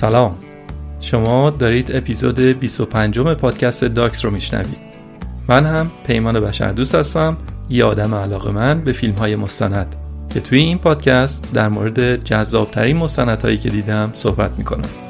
سلام. شما دارید اپیزود 25 پادکست داکس رو میشنوید. من هم پیمان بشر دوست هستم یه آدم علاقه من به فیلم های مستند که توی این پادکست در مورد جذابترین مستندهایی که دیدم صحبت می‌کنم.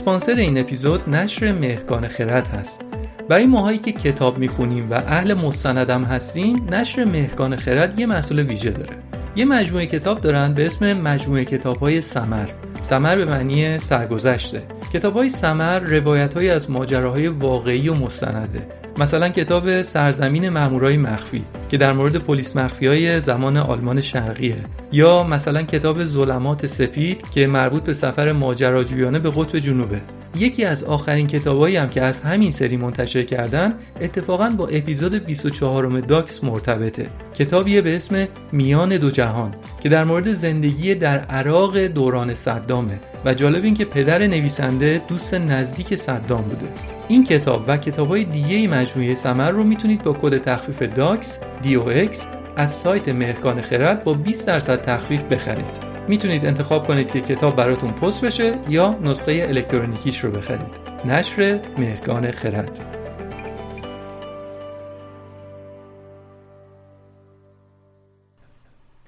اسپانسر این اپیزود نشر مهرگان خرد هست. برای ماهایی که کتاب می‌خونیم و اهل مستندم هستیم نشر مهرگان خرد یه مسئول ویژه داره. یه مجموعه کتاب دارن به اسم مجموعه کتاب های سمر. سمر به معنی سرگذشته. کتاب های سمر روایت های از ماجراهای واقعی و مستنده. مثلا کتاب سرزمین مامورای مخفی که در مورد پلیس مخفی های زمان آلمان شرقیه. یا مثلا کتاب ظلمات سپید که مربوط به سفر ماجراجویانه به قطب جنوبه. یکی از آخرین کتابایی هم که از همین سری منتشر کردن اتفاقا با اپیزود 24 داکس مرتبطه. کتابیه به اسم میان دو جهان که در مورد زندگی در عراق دوران صدامه و جالب این که پدر نویسنده دوست نزدیک صدام بوده. این کتاب و کتاب های دیگه مجموعه سمر رو می‌تونید با کد تخفیف داکس DOX از سایت مهرگان خرد با 20 درصد تخفیف بخرید. می‌تونید انتخاب کنید که کتاب براتون پست بشه یا نسخه الکترونیکیش رو بخرید. نشر مهرگان خرد.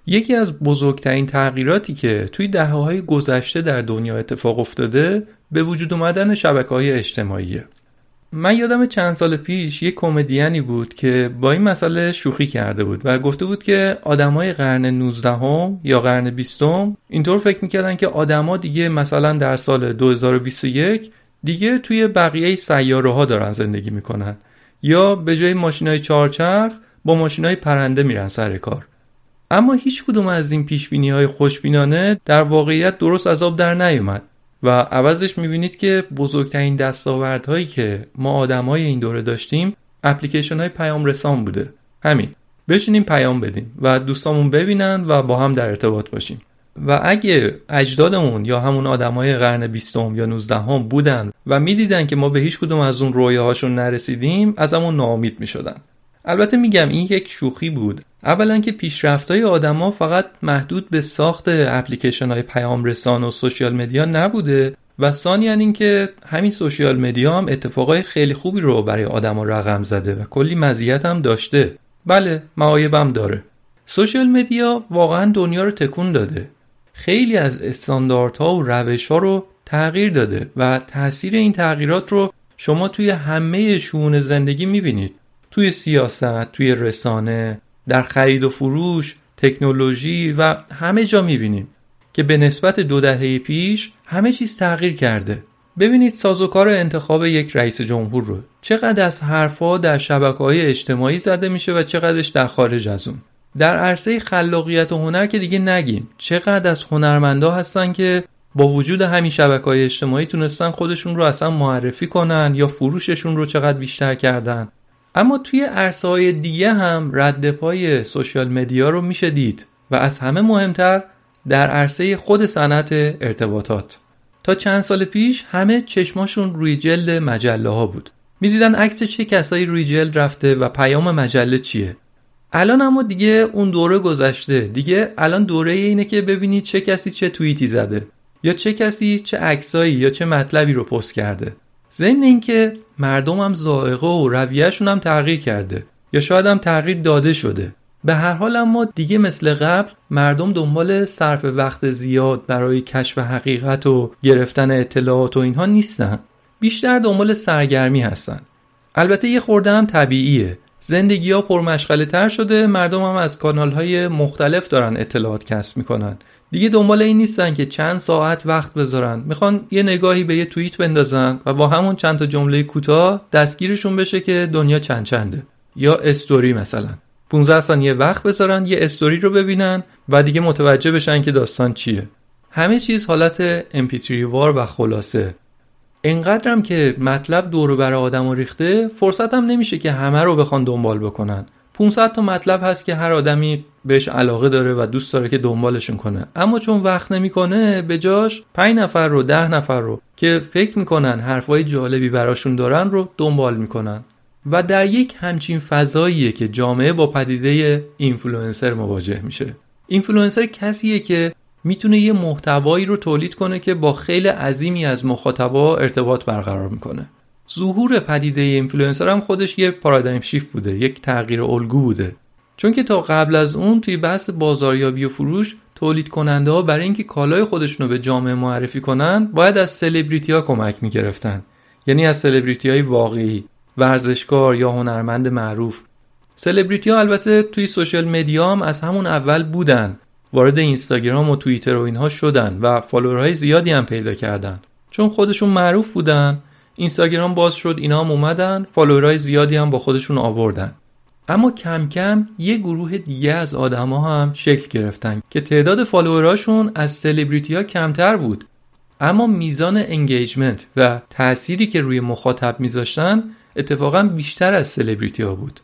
یکی از بزرگترین تغییراتی که توی دهه گذشته در دنیا اتفاق افتاده به وجود اومدن شبکه های اجتماعیه. من یادم چند سال پیش یک کمدیانی بود که با این مسئله شوخی کرده بود و گفته بود که آدمای قرن 19 هم یا قرن 20 هم اینطور فکر می‌کردن که آدما دیگه مثلا در سال 2021 دیگه توی بقیه سیاره ها دارن زندگی می‌کنن یا به جای ماشین های چهارچرخ با ماشین های پرنده میرن سر کار. اما هیچ کدوم از این پیش بینی های خوشبینانه در واقعیت درست از آب در نیومد. و عوضش می‌بینید که بزرگترین دستاوردهایی که ما آدمای این دوره داشتیم اپلیکیشن های پیام رسان بوده. همین. بشینیم پیام بدیم و دوستامون ببینن و با هم در ارتباط باشیم. و اگه اجدادمون یا همون آدمای قرن بیستم یا 19 هم بودن و می‌دیدن که ما به هیچ کدوم از اون رویاهاشون نرسیدیم از همون ناامید می‌شدن. البته میگم این یک شوخی بود. اولا که پیشرفتهای آدما فقط محدود به ساخت اپلیکیشن های پیام رسان و social media نبوده و ثانیا اینکه همین social media هم اتفاقای خیلی خوبی رو برای آدما رقم زده و کلی مزیت هم داشته. بله معایبم داره. social media واقعا دنیا رو تکون داده. خیلی از استانداردها و روش ها رو تغییر داده و تاثیر این تغییرات رو شما توی همه شون زندگی می‌بینید. توی سیاست توی رسانه در خرید و فروش تکنولوژی و همه جا می‌بینیم که به نسبت دو دهه پیش همه چیز تغییر کرده. ببینید سازوکار انتخاب یک رئیس جمهور رو چقدر از حرفها در شبکه های اجتماعی زده میشه و چقدرش در خارج از اون. در عرصه خلاقیت و هنر که دیگه نگیم چقدر از هنرمندا هستن که با وجود همین شبکه های اجتماعی تونستن خودشون رو اصلا معرفی کنن یا فروششون رو چقدر بیشتر کردن. اما توی عرصه های دیگه هم رد پای سوشال مدیا رو میشه دید و از همه مهمتر در عرصه خود صنعت ارتباطات. تا چند سال پیش همه چشماشون روی جلد مجله ها بود. می‌دیدن عکس چه کسایی روی جلد رفته و پیام مجله چیه. الان اما دیگه اون دوره گذشته. دیگه الان دوره اینه که ببینید چه کسی چه توییتی زده یا چه کسی چه عکسایی یا چه مطلبی رو پست کرده. ضمن اینکه مردم هم ذائقه و رویهشون هم تغییر کرده یا شاید هم تغییر داده شده. به هر حال اما دیگه مثل قبل مردم دنبال صرف وقت زیاد برای کشف حقیقت و گرفتن اطلاعات و اینها نیستن. بیشتر دنبال سرگرمی هستن. البته یه خورده هم طبیعیه. زندگی ها پرمشغله تر شده مردم هم از کانال های مختلف دارن اطلاعات کسب می‌کنن. دیگه دنبال این نیستن که چند ساعت وقت بذارن. می‌خوان یه نگاهی به یه توییت بندازن و با همون چند تا جمله کوتاه دستگیرشون بشه که دنیا چند چنده. یا استوری مثلا. 15 ثانیه وقت بذارن یه استوری رو ببینن و دیگه متوجه بشن که داستان چیه. همه چیز حالت MP3 وار و خلاصه. انقدرم که مطلب دور بر آدم و ریخته فرصت هم نمیشه که همه رو بخوان دنبال بکنن. 500 تا مطلب هست که هر آدمی بهش علاقه داره و دوست داره که دنبالشون کنه. اما چون وقت نمی‌کنه به جاش 5 نفر رو 10 نفر رو که فکر می‌کنن حرفای جالبی براشون دارن رو دنبال می‌کنن. و در یک همچین فضاییه که جامعه با پدیده اینفلوئنسر مواجه میشه. اینفلوئنسر کسیه که می‌تونه یه محتوایی رو تولید کنه که با خیل عظیمی از مخاطبا ارتباط برقرار می‌کنه. ظهور پدیده اینفلوئنسر هم خودش یه paradigm shift بوده یک تغییر الگو بوده. چون که تا قبل از اون توی بحث بازاریابی و فروش تولید کننده ها برای اینکه کالای خودشون رو به جامعه معرفی کنن باید از سلبریتی ها کمک می‌گرفتن. یعنی از سلبریتی های واقعی ورزشکار یا هنرمند معروف. سلبریتی ها البته توی social media هم از همون اول بودن. وارد اینستاگرام و توییتر و اینها شدن و follower های زیادی هم پیدا کردن. چون خودشون معروف بودن اینستاگرام باز شد اینا هم اومدن follower های زیادی هم با خودشون آوردن. اما کم کم یه گروه دیگه از آدما هم شکل گرفتن که تعداد follower اشون از سلبریتی ها کمتر بود. اما میزان engagement و تأثیری که روی مخاطب میذاشتن اتفاقا بیشتر از سلبریتی ها بود.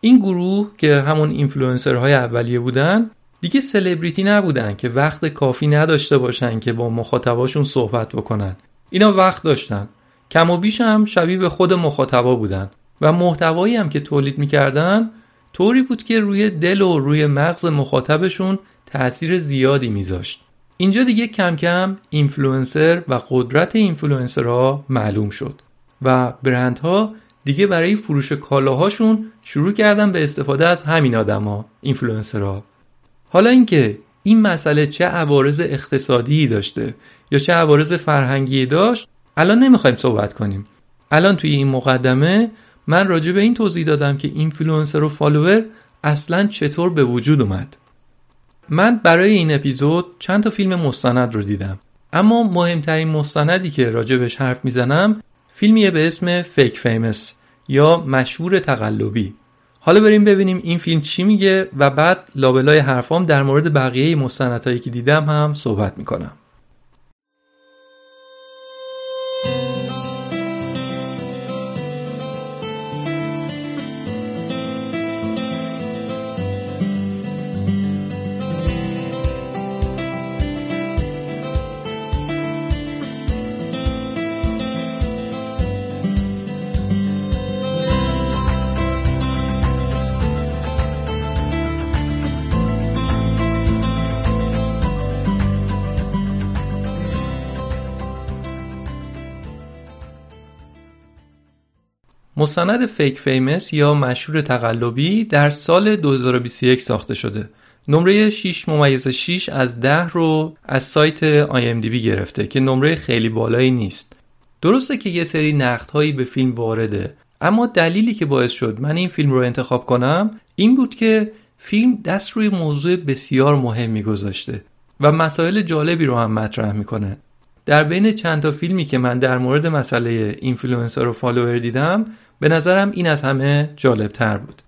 این گروه که همون اینفلوئنسرهای اولیه بودن دیگه سلبریتی نبودن که وقت کافی نداشته باشن که با مخاطباشون صحبت بکنن. اینا وقت داشتن. کم و بیش هم شبیه به خود مخاطبا بودن. و محتوایی هم که تولید می‌کردن طوری بود که روی دل و روی مغز مخاطبشون تاثیر زیادی میذاشت. اینجا دیگه کم کم اینفلوئنسر و قدرت اینفلوئنسرها معلوم شد. و برندها دیگه برای فروش کالاهاشون شروع کردن به استفاده از همین آدما اینفلوئنسرها. حالا اینکه این مسئله چه عوارض اقتصادی داشته یا چه عوارض فرهنگی داشت الان نمی‌خوایم صحبت کنیم. الان توی این مقدمه من راجع به این توضیح دادم که اینفلوئنسر و follower اصلا چطور به وجود اومد. من برای این اپیزود چند تا فیلم مستند رو دیدم. اما مهمترین مستندی که راجبش حرف می‌زنم فیلمیه به اسم فیک فیمس یا مشهور تقلبی. حالا بریم ببینیم این فیلم چی میگه و بعد لابلای حرفام در مورد بقیه مستندهایی که دیدم هم صحبت می‌کنم. مستند فیک فیمس یا مشهور تقلبی در سال 2021 ساخته شده. نمره 6 ممیز 6 از 10 رو از سایت IMDb گرفته که نمره خیلی بالایی نیست. درسته که یه سری نقدهایی به فیلم وارده اما دلیلی که باعث شد من این فیلم رو انتخاب کنم این بود که فیلم دست روی موضوع بسیار مهمی گذاشته و مسائل جالبی رو هم مطرح می‌کنه. در بین چند تا فیلمی که من در مورد مسئله اینفلوئنسر و follower دیدم به نظرم این از همه جالب تر بود.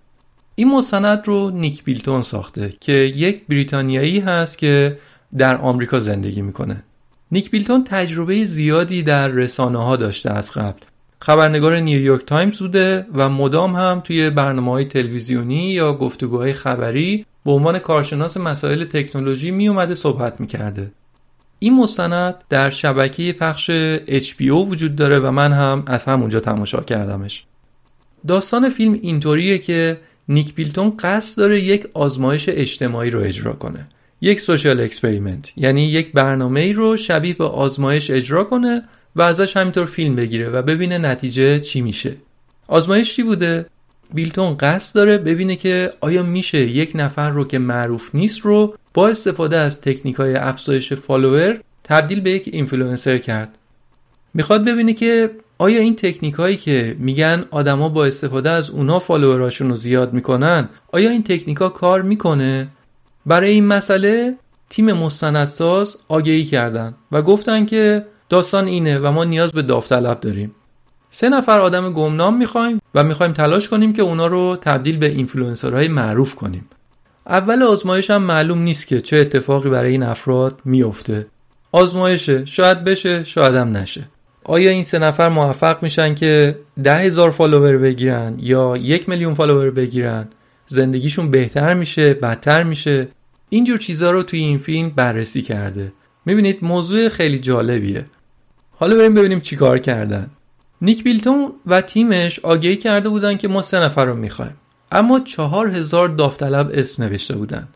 این مستند رو نیک بیلتون ساخته که یک بریتانیایی هست که در آمریکا زندگی می‌کنه. نیک بیلتون تجربه زیادی در رسانه ها داشته از قبل. خبرنگار نیویورک تایمز بوده و مدام هم توی برنامه های تلویزیونی یا گفتگوهای خبری به عنوان کارشناس مسائل تکنولوژی می اومده صحبت می‌کرده. این مستند در شبکه پخش HBO وجود داره و من هم از همونجا تماشا کردمش. داستان فیلم اینطوریه که نیک بیلتون قصد داره یک آزمایش اجتماعی رو اجرا کنه. یک social experiment. یعنی یک برنامه ای رو شبیه به آزمایش اجرا کنه و ازش همینطور فیلم بگیره و ببینه نتیجه چی میشه. آزمایش چی بوده؟ بیلتون قصد داره ببینه که آیا میشه یک نفر رو که معروف نیست رو با استفاده از تکنیک های افزایش follower تبدیل به یک اینفلوئنسر کرد. می‌خواد ببینه که آیا این تکنیک هایی که میگن آدما با استفاده از اونا follower اشون رو زیاد می‌کنن آیا این تکنیک ها کار می‌کنه؟ برای این مسئله تیم مستندساز آگهی کردن و گفتن که داستان اینه و ما نیاز به داوطلب داریم. سه نفر آدم گمنام می‌خوایم و می‌خوایم تلاش کنیم که اونا رو تبدیل به اینفلوئنسرهای معروف کنیم. اول آزمایش هم معلوم نیست که چه اتفاقی برای این افراد میفته آزمایشه شاید بشه شاید هم نشه. آیا این سه نفر موفق میشن که ده هزار follower بگیرن یا یک میلیون follower بگیرن؟ زندگیشون بهتر میشه بدتر میشه؟ اینجور چیزها رو توی این فیلم بررسی کرده. می‌بینید موضوع خیلی جالبیه. حالا بریم ببینیم چیکار کردن. نیک بیلتون و تیمش آگهی کرده بودن که ما سه نفر رو می‌خوایم. اما چهار هزار داوطلب اسم نوشته بودن.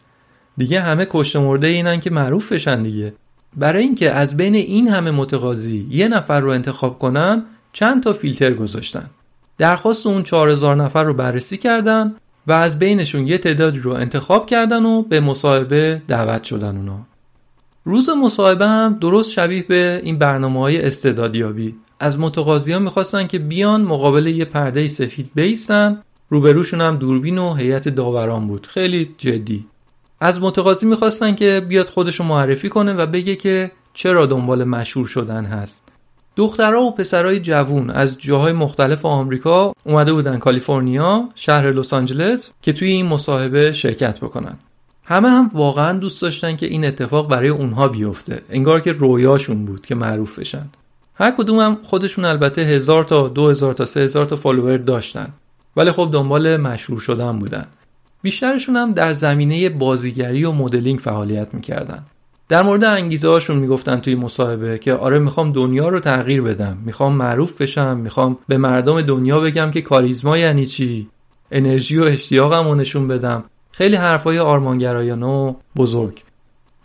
دیگه همه کشته مرده اینن که معروف بشن دیگه. برای اینکه از بین این همه متقاضی یه نفر رو انتخاب کنن چند تا فیلتر گذاشتن. درخواست اون هزار نفر رو بررسی کردن و از بینشون یه تعدادی رو انتخاب کردن و به مصاحبه دعوت شدن اونا. روز مصاحبه هم درست شبیه به این برنامه های استعدادیابی. از متقاضی ها می‌خواستن که بیان مقابل یه پرده سفید بیستن. روبروشون هم دوربین و هیئت داوران بود. خیلی جدی. از متقاضی می‌خواستن که بیاد خودشو معرفی کنه و بگه که چرا دنبال مشهور شدن هست. دخترها و پسرای جوون از جاهای مختلف آمریکا اومده بودن کالیفرنیا شهر لس آنجلس که توی این مصاحبه شرکت بکنن. همه هم واقعا دوست داشتن که این اتفاق برای اونها بیفته. انگار که رویاشون بود که معروف بشن. هر کدوم هم خودشون البته هزار تا دو هزار تا سه هزار تا فالوور داشتن. ولی خب دنبال مشهور شدن بودن. بیشترشون هم در زمینه بازیگری و مدلینگ فعالیت می‌کردن. در مورد انگیزه هاشون می‌گفتن توی مصاحبه که آره می‌خوام دنیا رو تغییر بدم. می‌خوام معروف بشم. می‌خوام به مردم دنیا بگم که کاریزما یعنی چی؟ انرژی و اشتیاقم رو نشون بدم. خیلی حرفای آرمانگرایانه و بزرگ.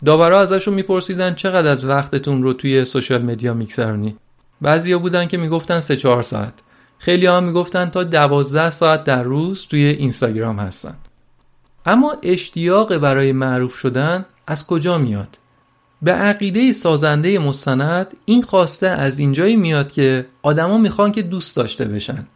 داورا ازشون میپرسیدن چقدر از وقتتون رو توی سوشال مدیا میگذرونی؟ بعضیا بودن که می‌گفتن سه چهار ساعت. خیلی ها می‌گفتن تا دوازده ساعت در روز توی اینستاگرام هستن. اما اشتیاق برای معروف شدن از کجا میاد؟ به عقیده سازنده مستند این خواسته از اینجایی میاد که آدما می‌خوان که دوست داشته بشن.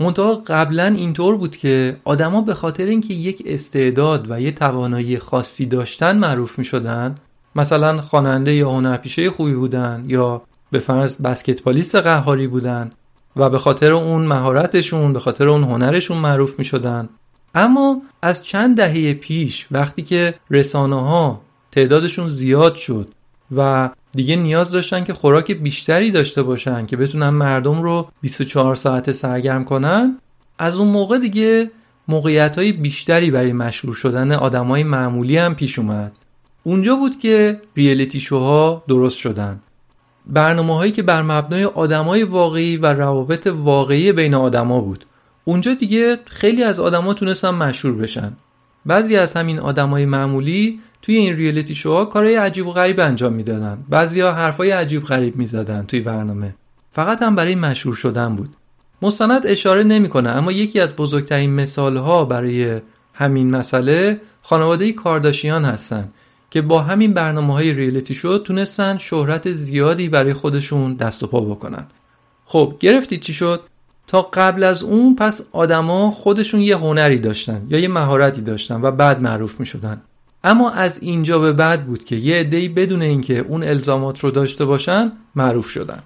منتها قبلا اینطور بود که آدما به خاطر اینکه یک استعداد و یه توانایی خاصی داشتن معروف می‌شدن مثلا خواننده یا هنرپیشه خوبی بودن یا به فرض بسکتبالیست قهاری بودن و به خاطر اون مهارتشون به خاطر اون هنرشون معروف می‌شدن. اما از چند دهه پیش وقتی که رسانه ها تعدادشون زیاد شد و دیگه نیاز داشتن که خوراک بیشتری داشته باشن که بتونن مردم رو 24 ساعته سرگرم کنن از اون موقع دیگه موقعیت های بیشتری برای مشهور شدن آدمای معمولی هم پیش اومد. اونجا بود که ریالیتی شوها درست شدن. برنامه هایی که بر مبنای آدمای واقعی و روابط واقعی بین آدما بود. اونجا دیگه خیلی از آدما تونستن مشهور بشن. بعضی از همین آدمای معمولی توی این ریالیتی شوها کارهای عجیب و غریب انجام می‌دادن. بعضیا حرفای عجیب غریب می‌زدن توی برنامه. فقط هم برای مشهور شدن بود. مستند اشاره نمی‌کنه اما یکی از بزرگترین مثالها برای همین مسئله خانواده کارداشیان هستن که با همین برنامه های ریالیتی شو تونستن شهرت زیادی برای خودشون دست و پا بکنن. خب گرفتید چی شد؟ تا قبل از اون پس آدما خودشون یه هنری داشتن یا یه مهارتی داشتن و بعد معروف می شدن اما از اینجا به بعد بود که یه عده‌ای بدون اینکه اون الزامات رو داشته باشن معروف شدن.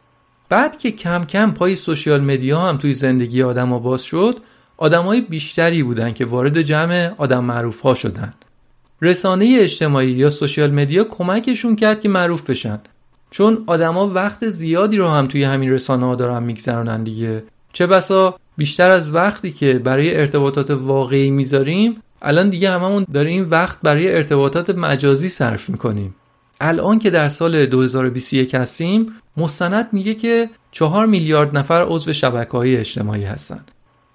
بعد که کم کم پای سوشیال مدیا هم توی زندگی آدما باز شد آدمای بیشتری بودن که وارد جمع آدم معروف ها شدن. رسانه اجتماعی یا سوشیال مدیا کمکشون کرد که معروف بشن. چون آدما وقت زیادی رو هم توی همین رسانه ها دارن میگذرونن دیگه. چه بسا بیشتر از وقتی که برای ارتباطات واقعی می‌ذاریم الان دیگه هممون داریم وقت برای ارتباطات مجازی صرف می‌کنیم. الان که در سال 2021 هستیم مستند میگه که چهار میلیارد نفر عضو شبکه های اجتماعی هستند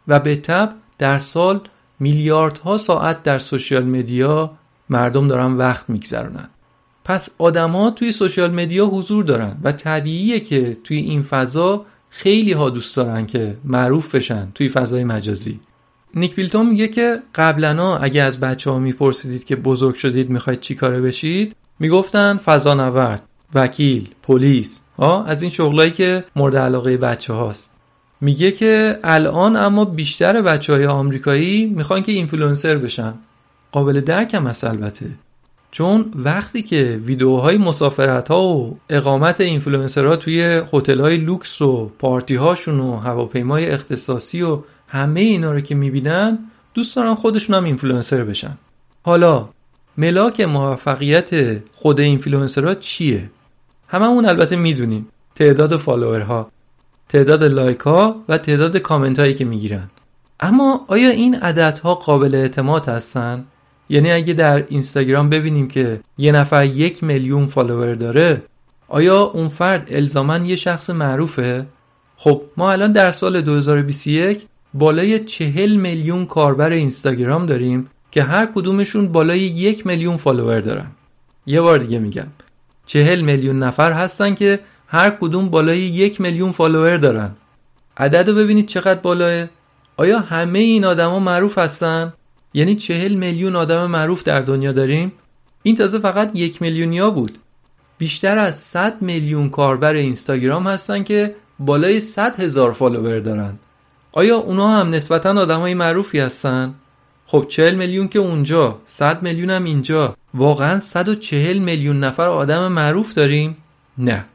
و به تب در سال میلیاردها ساعت در سوشیال مدیا مردم دارن وقت میگذرونن. پس آدما توی سوشیال مدیا حضور دارن و طبیعیه که توی این فضا خیلی ها دوست دارن که معروف بشن توی فضای مجازی. نیک بیلتون میگه که قبلا اگه از بچه ها میپرسیدید که بزرگ شدید می‌خواید چی کاره بشید می‌گفتن فضانورد وکیل پلیس. ها از این شغلایی که مورد علاقه بچه هاست میگه که الان اما بیشتر بچه های آمریکایی می‌خوان که اینفلوئنسر بشن. قابل درکم هست البته. چون وقتی که ویدیوهای مسافرت ها و اقامت اینفلوئنسرها توی هتل های لوکس و پارتی هاشون و هواپیمای اختصاصی و همه اینا رو که می‌بینن دوست دارن خودشون هم اینفلوئنسر بشن. حالا ملاک موفقیت خود اینفلوئنسرها چیه؟ هممون البته می‌دونیم. تعداد فالوورها تعداد لایک ها و تعداد کامنت هایی که می‌گیرن. اما آیا این عددها قابل اعتماد هستن؟ یعنی اگه در اینستاگرام ببینیم که یه نفر یک میلیون فالوور داره آیا اون فرد الزاما یه شخص معروفه؟ خب ما الان در سال 2021 بالای چهل میلیون کاربر اینستاگرام داریم که هر کدومشون بالای یک میلیون فالوور دارن. یه بار دیگه میگم چهل میلیون نفر هستن که هر کدوم بالای یک میلیون فالوور دارن. عدد رو ببینید چقدر بالاه؟ آیا همه این آدما معروف هستن؟ یعنی چهل میلیون آدم معروف در دنیا داریم؟ این تازه فقط یک میلیونیا بود. بیشتر از 100 میلیون کاربر اینستاگرام هستن که بالای 100 هزار فالوور دارن. آیا اونا هم نسبتا آدمای معروفی هستن؟ خب 40 میلیون که اونجا 100 میلیون هم اینجا. واقعا 140 میلیون نفر آدم معروف داریم؟ نه.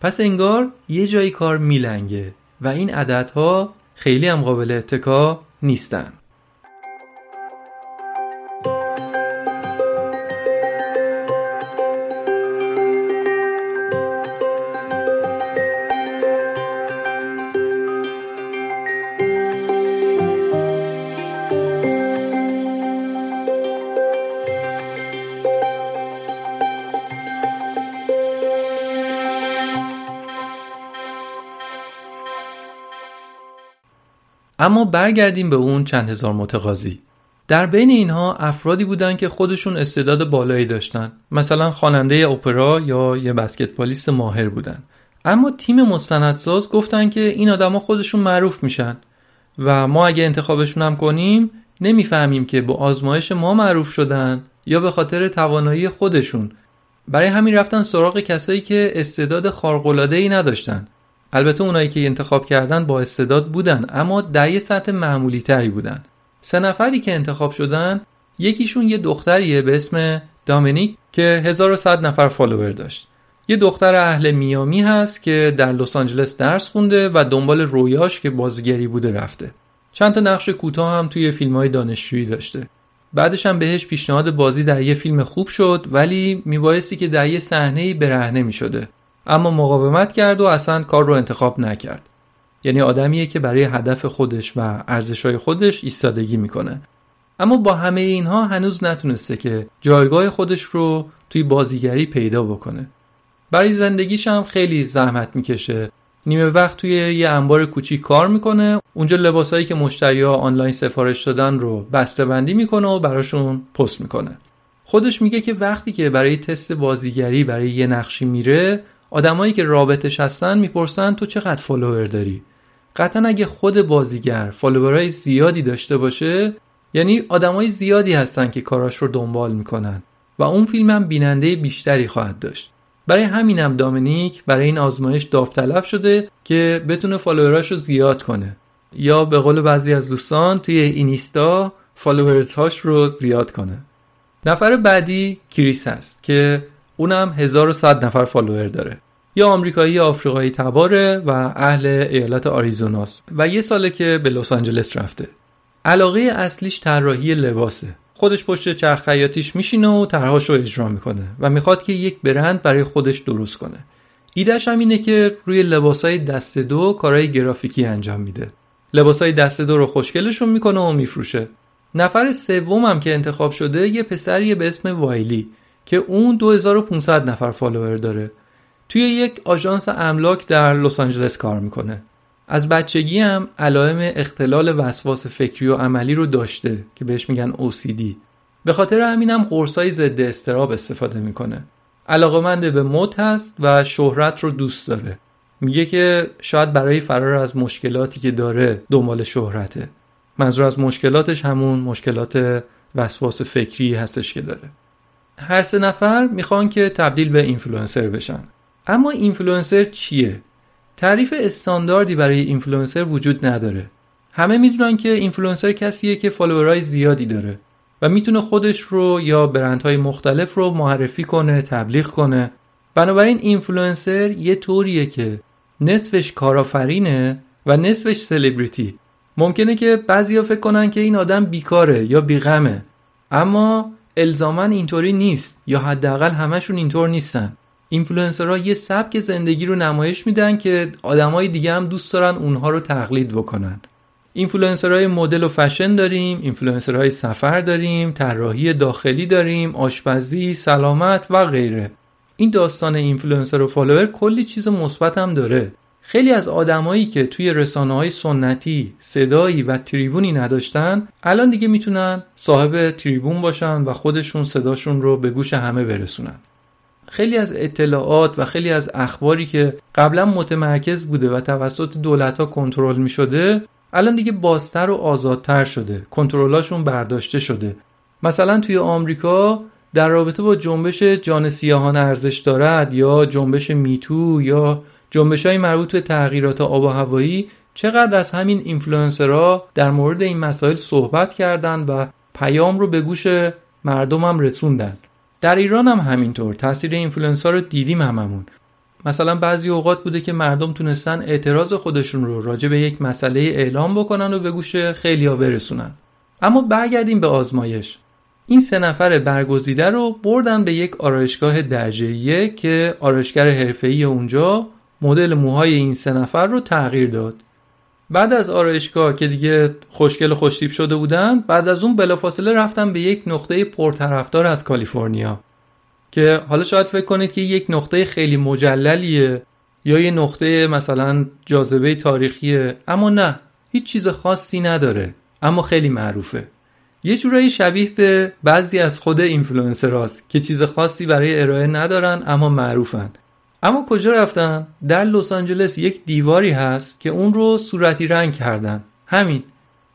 پس انگار یه جایی کار میلنگه و این عددها خیلی هم قابل اتکا نیستن. اما برگردیم به اون چند هزار متقاضی. در بین اینها افرادی بودند که خودشون استعداد بالایی داشتن. مثلا خواننده اپرا یا یه بسکتبالیست ماهر بودن. اما تیم مستندساز گفتن که این آدما خودشون معروف میشن. و ما اگه انتخابشون هم کنیم نمی‌فهمیم که با آزمایش ما معروف شدن یا به خاطر توانایی خودشون. برای همین رفتن سراغ کسایی که استعداد خارق‌العاده‌ای نداشتن. البته اونایی که انتخاب کردن با استعداد بودن اما در یه سطح معمولی تری بودن. سه نفری که انتخاب شدن یکیشون یه دختریه به اسم دامینیک که 1100 نفر فالوور داشت. یه دختر اهل میامی هست که در لس آنجلس درس خونده و دنبال رویاش که بازیگری بوده رفته. چند تا نقش کوتاه هم توی فیلم های دانشجویی داشته. بعدش هم بهش پیشنهاد بازی در یه فیلم خوب شد ولی میبایستی که در یه صحنه برهنه می‌شده. اما مقاومت کرد و اصلا کار رو انتخاب نکرد. یعنی آدمیه که برای هدف خودش و ارزشهای خودش ایستادگی می‌کنه. اما با همه اینها هنوز نتونسته که جایگاه خودش رو توی بازیگری پیدا بکنه. برای زندگیش هم خیلی زحمت می‌کشه. نیمه وقت توی یه انبار کوچیک کار می‌کنه. اونجا لباسایی که مشتری ها آنلاین سفارش دادن رو بسته بندی می‌کنه و براشون پست می‌کنه. خودش میگه که وقتی که برای تست بازیگری برای یه نقشی میره آدمایی که رابطش هستن می‌پرسن تو چقدر فالوور داری؟ قطعا اگه خود بازیگر فالوورهای زیادی داشته باشه یعنی آدمای زیادی هستن که کاراش رو دنبال می‌کنن و اون فیلم هم بیننده بیشتری خواهد داشت. برای همینم هم دامنیک برای این آزمایش داوطلب شده که بتونه فالووراش رو زیاد کنه. یا به قول بعضی از دوستان توی اینیستا followers هاش رو زیاد کنه. نفر بعدی کریس هست که اونم 1100 نفر فالوور داره. یه آمریکایی آفریقایی تباره و اهل ایالت آریزوناست. و یه ساله که به لس آنجلس رفته. علاقه اصلیش طراحی لباسه. خودش پشت چرخ خیاطیش میشینه و طرحهاش رو اجرا می‌کنه و می‌خواد که یک برند برای خودش درست کنه. ایدهش هم اینه که روی لباسای دست دو کارهای گرافیکی انجام میده. لباسای دست دو رو خوشگلشون می‌کنه و میفروشه. نفر سومم که انتخاب شده یه پسریه به اسم وایلی. که اون 2500 نفر فالوور داره. توی یک آژانس املاک در لس آنجلس کار می‌کنه. از بچگی هم علائم اختلال وسواس فکری و عملی رو داشته که بهش میگن OCD به خاطر همینم قرصای ضد استراب استفاده می‌کنه. علاقمند به مد هست و شهرت رو دوست داره. میگه که شاید برای فرار از مشکلاتی که داره دنبال شهرته. منظور از مشکلاتش همون مشکلات وسواس فکری هستش که داره. هر سه نفر می‌خوان که تبدیل به اینفلوئنسر بشن. اما اینفلوئنسر چیه؟ تعریف استانداردی برای اینفلوئنسر وجود نداره. همه می‌دونن که اینفلوئنسر کسیه که فالوورای زیادی داره و می‌تونه خودش رو یا برندهای مختلف رو معرفی کنه تبلیغ کنه. بنابراین اینفلوئنسر یه طوریه که نصفش کارآفرینه و نصفش سلبریتی. ممکنه که بعضیا فکر کنن که این آدم بیکاره یا بیغمه. اما الزاما اینطوری نیست یا حداقل همشون اینطور نیستن. اینفلوئنسرها یه سبک زندگی رو نمایش میدن که آدمای دیگه هم دوست دارن اونها رو تقلید بکنن. اینفلوئنسرهای مدل و فشن داریم اینفلوئنسرهای سفر داریم طراحی داخلی داریم آشپزی سلامت و غیره. این داستان اینفلوئنسر و فالوور کلی چیز مثبت هم داره. خیلی از آدمایی که توی رسانه های سنتی صدایی و تریبونی نداشتن الان دیگه می‌تونن صاحب تریبون باشن و خودشون صداشون رو به گوش همه برسونن. خیلی از اطلاعات و خیلی از اخباری که قبلا متمرکز بوده و توسط دولت ها کنترل می شده الان دیگه بازتر و آزادتر شده کنترلاشون برداشته شده. مثلا توی آمریکا در رابطه با جنبش جان سیاهان ارزش دارد یا جنبش Me Too یا جنبش های مربوط به تغییرات آب و هوایی چقدر از همین اینفلوئنسرها در مورد این مسائل صحبت کردند و پیام رو به گوش مردم هم رسوندن. در ایران هم همینطور. تاثیر اینفلوئنسر رو دیدیم هممون. مثلا بعضی اوقات بوده که مردم تونستن اعتراض خودشون رو راجع به یک مسئله اعلام بکنن و به گوش خیلیا برسونن. اما برگردیم به آزمایش. این سه نفر برگزیده رو بردن به یک آرایشگاه درجه که آرایشگر حرفه‌ای اونجا مدل موهای این سه نفر رو تغییر داد. بعد از آرایشگاه که دیگه خوشگل و خوشتیپ شده بودن بعد از اون بلافاصله رفتن به یک نقطه پرطرفدار از کالیفرنیا. که حالا شاید فکر کنید که یک نقطه خیلی مجللیه یا یه نقطه مثلا جاذبه تاریخیه اما نه هیچ چیز خاصی نداره اما خیلی معروفه. یه جورایی شبیه به بعضی از خود اینفلوئنسراست که چیز خاصی برای ارائه ندارن اما معروفن. اما کجا رفتن؟ در لس آنجلس یک دیواری هست که اون رو صورتی رنگ کردن. همین.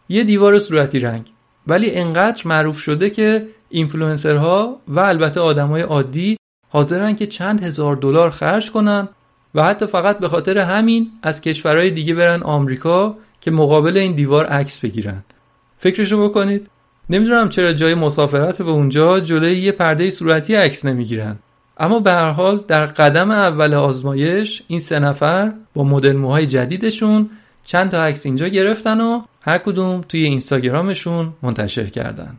یه دیوار صورتی رنگ. ولی انقدر معروف شده که اینفلوئنسرها و البته آدمای عادی حاضرن که چند هزار دلار خرج کنن و حتی فقط به خاطر همین از کشورهای دیگه برن آمریکا که مقابل این دیوار عکس بگیرن. فکرشو بکنید. نمی‌دونم چرا جای مسافرت به اونجا جلوی یه پرده صورتی عکس نمی‌گیرن. اما به هر حال در قدم اول آزمایش این سه نفر با مدل موهای جدیدشون چند تا عکس اینجا گرفتن و هر کدوم توی اینستاگرامشون منتشر کردن.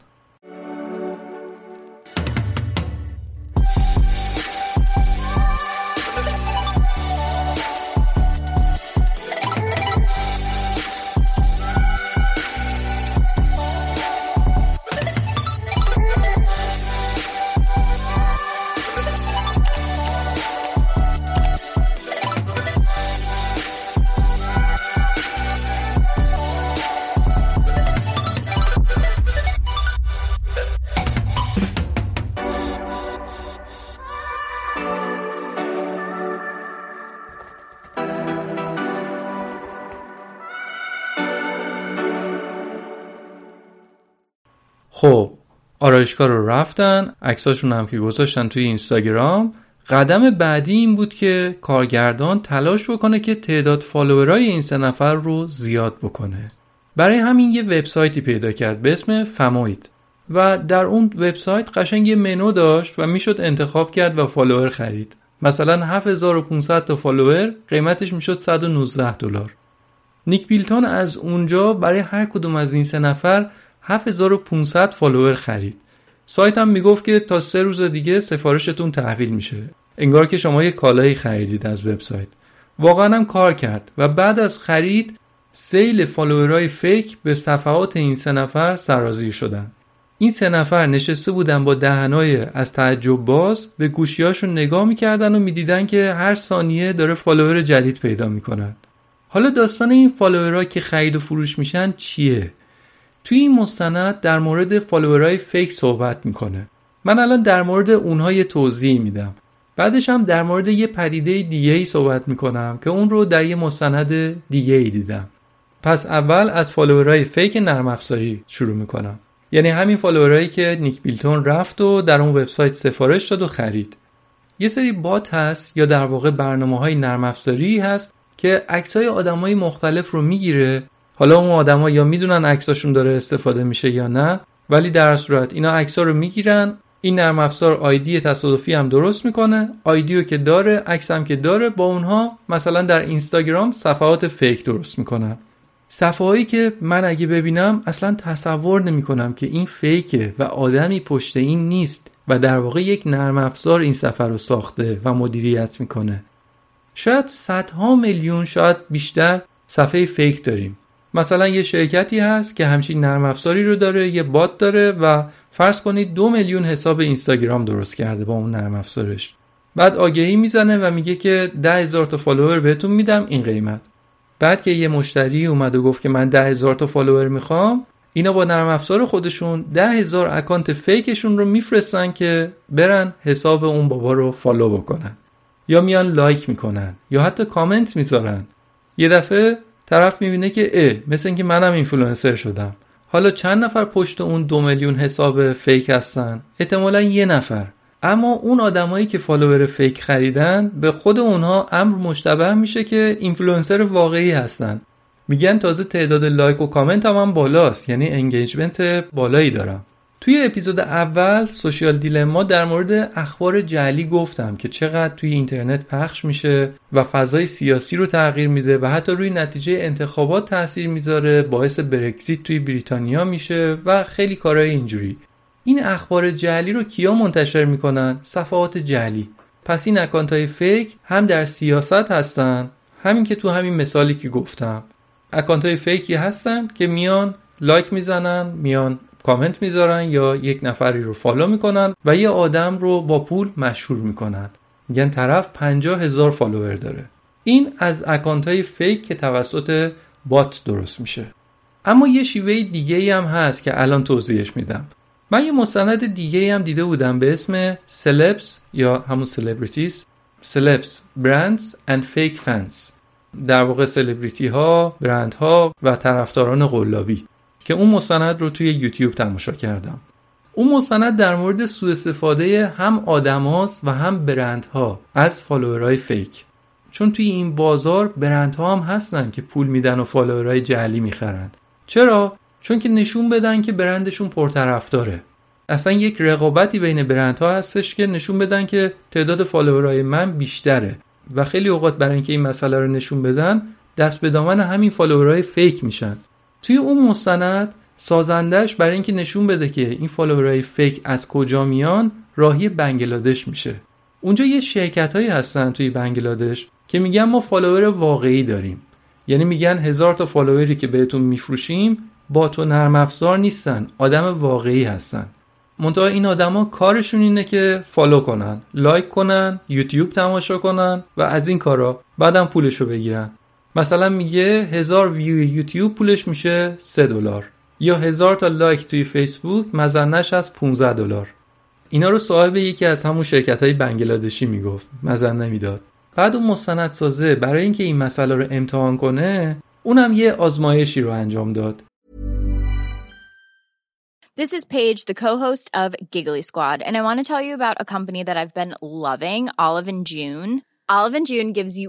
خب آرایشگاه رو رفتن عکساشون هم که گذاشتن توی اینستاگرام. قدم بعدی این بود که کارگردان تلاش بکنه که تعداد فالوورای این سه نفر رو زیاد بکنه. برای همین یه وبسایتی پیدا کرد به اسم Famoid. و در اون وبسایت قشنگ یه منو داشت و می‌شد انتخاب کرد و فالوور خرید. مثلا 7500 تا فالوور قیمتش می‌شد 119 دلار. نیک بیلتون از اونجا برای هر کدوم از این سه نفر 7500 فالوور خرید. سایت هم می‌گفت که تا سه روز دیگه سفارشتون تحویل میشه. انگار که شما یه کالایی خریدید از وبسایت. واقعا هم کار کرد و بعد از خرید سیل فالوورای fake به صفحات این سه نفر سرازیر شدن. این سه نفر نشسته بودن با دهنای از تعجب باز به گوشیاشون نگاه می‌کردن و می‌دیدن که هر ثانیه داره فالوور جدید پیدا می‌کنن. حالا داستان این فالوورها که خرید و فروش میشن چیه؟ توی این مستند در مورد فالوورهای فیک صحبت می‌کنه. من الان در مورد اونها یه توضیح میدم. بعدش هم در مورد یه پدیده دیگه ای صحبت می‌کنم که اون رو در یه مستند دیگه ای دیدم. پس اول از فالوورهای فیک نرم افزاری شروع می‌کنم. یعنی همین فالوورهایی که نیک بیلتون رفت و در اون وبسایت سفارش داد و خرید. یه سری بات هست یا در واقع برنامه های نرم افزاری هست که عکس های آدمای مختلف رو می‌گیره حالا اون آدما یا می‌دونن عکساشون داره استفاده میشه یا نه ولی در صورت اینا عکس رو می‌گیرن این نرم افزار آیدی تصادفی هم درست می‌کنه آیدی رو که داره عکس هم که داره با اونها مثلا در اینستاگرام صفحات فیک درست می‌کنن. صفحهایی که من اگه ببینم اصلا تصور نمی کنم که این فیکه و آدمی پشت این نیست و در واقع یک نرم افزار این سفر رو ساخته و مدیریت می‌کنه. شاید صدها میلیون شاید بیشتر صفحه فیک داریم. مثلا یه شرکتی هست که همچین نرم افزاری رو داره یه بات داره و فرض کنید دو میلیون حساب اینستاگرام درست کرده با اون نرم افزارش. بعد آگهی می‌زنه و میگه که ده هزار تا فالوور بهتون میدم این قیمت. بعد که یه مشتری اومد و گفت که من ده هزار تا فالوور می‌خوام اینا با نرم افزار خودشون ده هزار اکانت فیکشون رو میفرستن که برن حساب اون بابا رو فالو بکنن. یا میان لایک می‌کنن یا حتی کامنت می‌ذارن. یه دفعه طرف می‌بینه که اه مثل اینکه منم اینفلوئنسر شدم. حالا چند نفر پشت اون دو میلیون حساب فیک هستن؟ احتمالا یه نفر. اما اون آدمایی که فالوور فیک خریدن به خود اونها امر مشتبه میشه که اینفلوئنسر واقعی هستن. میگن تازه تعداد لایک و کامنت هم, هم بالاست یعنی engagement بالایی دارم. توی اپیزود اول Social Dilemma در مورد اخبار جعلی گفتم که چقدر توی اینترنت پخش میشه و فضای سیاسی رو تغییر میده و حتی روی نتیجه انتخابات تاثیر می‌ذاره باعث برکزیت توی بریتانیا میشه و خیلی کارهای اینجوری. این اخبار جعلی رو کیا منتشر می‌کنن؟ صفحات جعلی. پس این اکانت های فیک هم در سیاست هستن. همین که تو همین مثالی که گفتم. اکانت های فیکی هستن که میان لایک می‌زنن میان کامنت می‌ذارن یا یک نفری رو فالو می‌کنن و یه آدم رو با پول مشهور می‌کنن. میگن طرف 50 هزار فالوور داره. این از اکانت های فیک که توسط بات درست میشه. اما یه شیوه دیگه هم هست که الان توضیحش میدم. من یه مستند دیگه هم دیده بودم به اسم Celebs یا همون celebrities Celebs, Brands and Fake Fans. در واقع سلبریتی ها برند ها و طرفداران قلابی. که اون مستند رو توی یوتیوب تماشا کردم. اون مستند در مورد سوء استفاده هم آدماست و هم برندها از فالوورهای فیک. چون توی این بازار برندها هم هستن که پول میدن و فالوورهای جعلی می‌خرند چرا؟ چون که نشون بدن که برندشون پرطرفداره. اصلا یک رقابتی بین برندها هستش که نشون بدن که تعداد فالوورهای من بیشتره. و خیلی اوقات برای اینکه این مسئله رو نشون بدن دست به دامن همین فالوورهای فیک میشن. توی اون مستند سازندش برای اینکه نشون بده که این فالوورهای فیک از کجا میان راهی بنگلادش میشه. اونجا یه شرکت هایی هستن توی بنگلادش که میگن ما فالوور واقعی داریم. یعنی میگن هزار تا فالووری که بهتون میفروشیم بات و نرم افزار نیستن آدم واقعی هستن. منتها این آدما کارشون اینه که فالو کنن لایک کنن یوتیوب تماشا کنن و از این کارا بعدم پولشو بگیرن. مثلا میگه هزار ویو یوتیوب پولش میشه 3 دلار. یا هزار تا لایک توی فیسبوک مظنش از 15 دلار. اینا رو صاحب یکی از همون شرکت های بنگلادشی می‌گفت مزن نمی‌داد. بعد اون مستند سازه برای اینکه این مسئله رو امتحان کنه اونم یه آزمایشی رو انجام داد. This is Paige, the co-host of Giggly Squad, and I want to tell you about a company that I've been loving, Olive and June. Olive and June gives you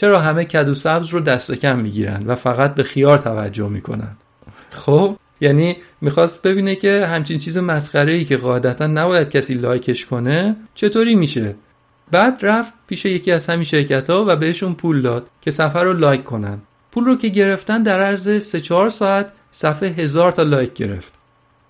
چرا همه کدو سبز رو دست کم می‌گیرن و فقط به خیار توجه می‌کنن؟ خب یعنی می‌خواست ببینه که همچین چیز مسخره ای که قاعدتا نباید کسی لایکش کنه چطوری میشه. بعد رفت پیش یکی از همین شرکت ها و بهشون پول داد که صفحه رو لایک کنن. پول رو که گرفتن در عرض 3 4 ساعت صفحه هزار تا لایک گرفت.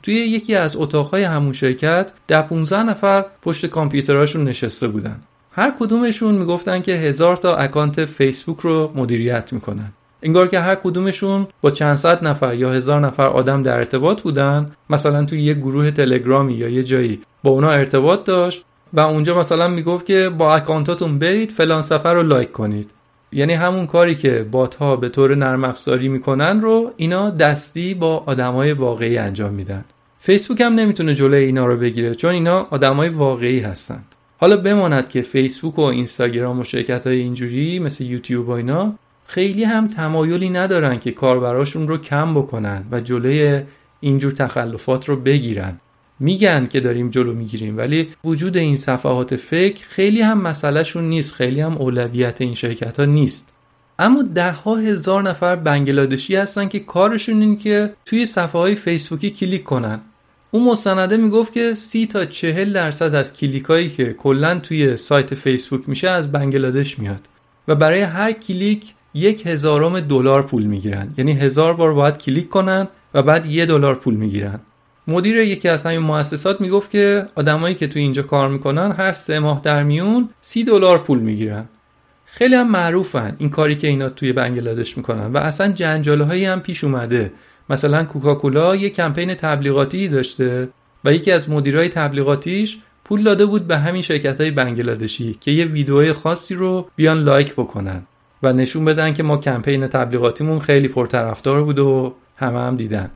توی یکی از اتاقهای همون شرکت ده 15 نفر پشت کامپیوترهاشون نشسته بودن. هر کدومشون می‌گفتن که هزار تا اکانت فیسبوک رو مدیریت می‌کنن. انگار که هر کدومشون با چند صد نفر یا هزار نفر آدم در ارتباط بودن مثلا توی یه گروه تلگرامی یا یه جایی با اونا ارتباط داشت و اونجا مثلا می‌گفت که با اکانتاتون برید فلان سفر رو لایک کنید. یعنی همون کاری که بات ها به طور نرم افزاری می‌کنن رو اینا دستی با آدمای واقعی انجام میدن. فیسبوک هم نمی‌تونه جلوی اینا رو بگیره چون اینا آدمای واقعی هستن. حالا بماند که فیسبوک و اینستاگرام و شرکت های اینجوری مثل یوتیوب و اینا خیلی هم تمایلی ندارن که کاربراشون رو کم بکنن و جلوی اینجور تخلفات رو بگیرن. میگن که داریم جلو می‌گیریم ولی وجود این صفحات فکر خیلی هم مسئلهشون نیست خیلی هم اولویت این شرکت ها نیست. اما ده ها هزار نفر بنگلادشی هستن که کارشون این که توی صفحه های فیسبوکی کلیک کنن. اون مستنده می‌گفت که سی تا چهل درصد از کلیکایی که کلا توی سایت فیسبوک میشه از بنگلادش میاد. و برای هر کلیک یک هزارم دلار پول می‌گیرن. یعنی هزار بار باید کلیک کنن و بعد یه دلار پول می‌گیرن. مدیر یکی از همین مؤسسات می‌گفت که آدمایی که توی اینجا کار می‌کنن هر سه ماه در میون سی دلار پول می‌گیرن. خیلی هم معروفن این کاری که اینا توی بنگلادش می‌کنن. و اصلا جنجاله هایی هم پیش اومده. مثلا کوکاکولا یه کمپین تبلیغاتی داشته و یکی از مدیرای تبلیغاتیش پول داده بود به همین شرکت های بنگلادشی که یه ویدیوهای خاصی رو بیان لایک بکنن و نشون بدن که ما کمپین تبلیغاتیمون خیلی پرطرفدار بود و همه هم دیدن.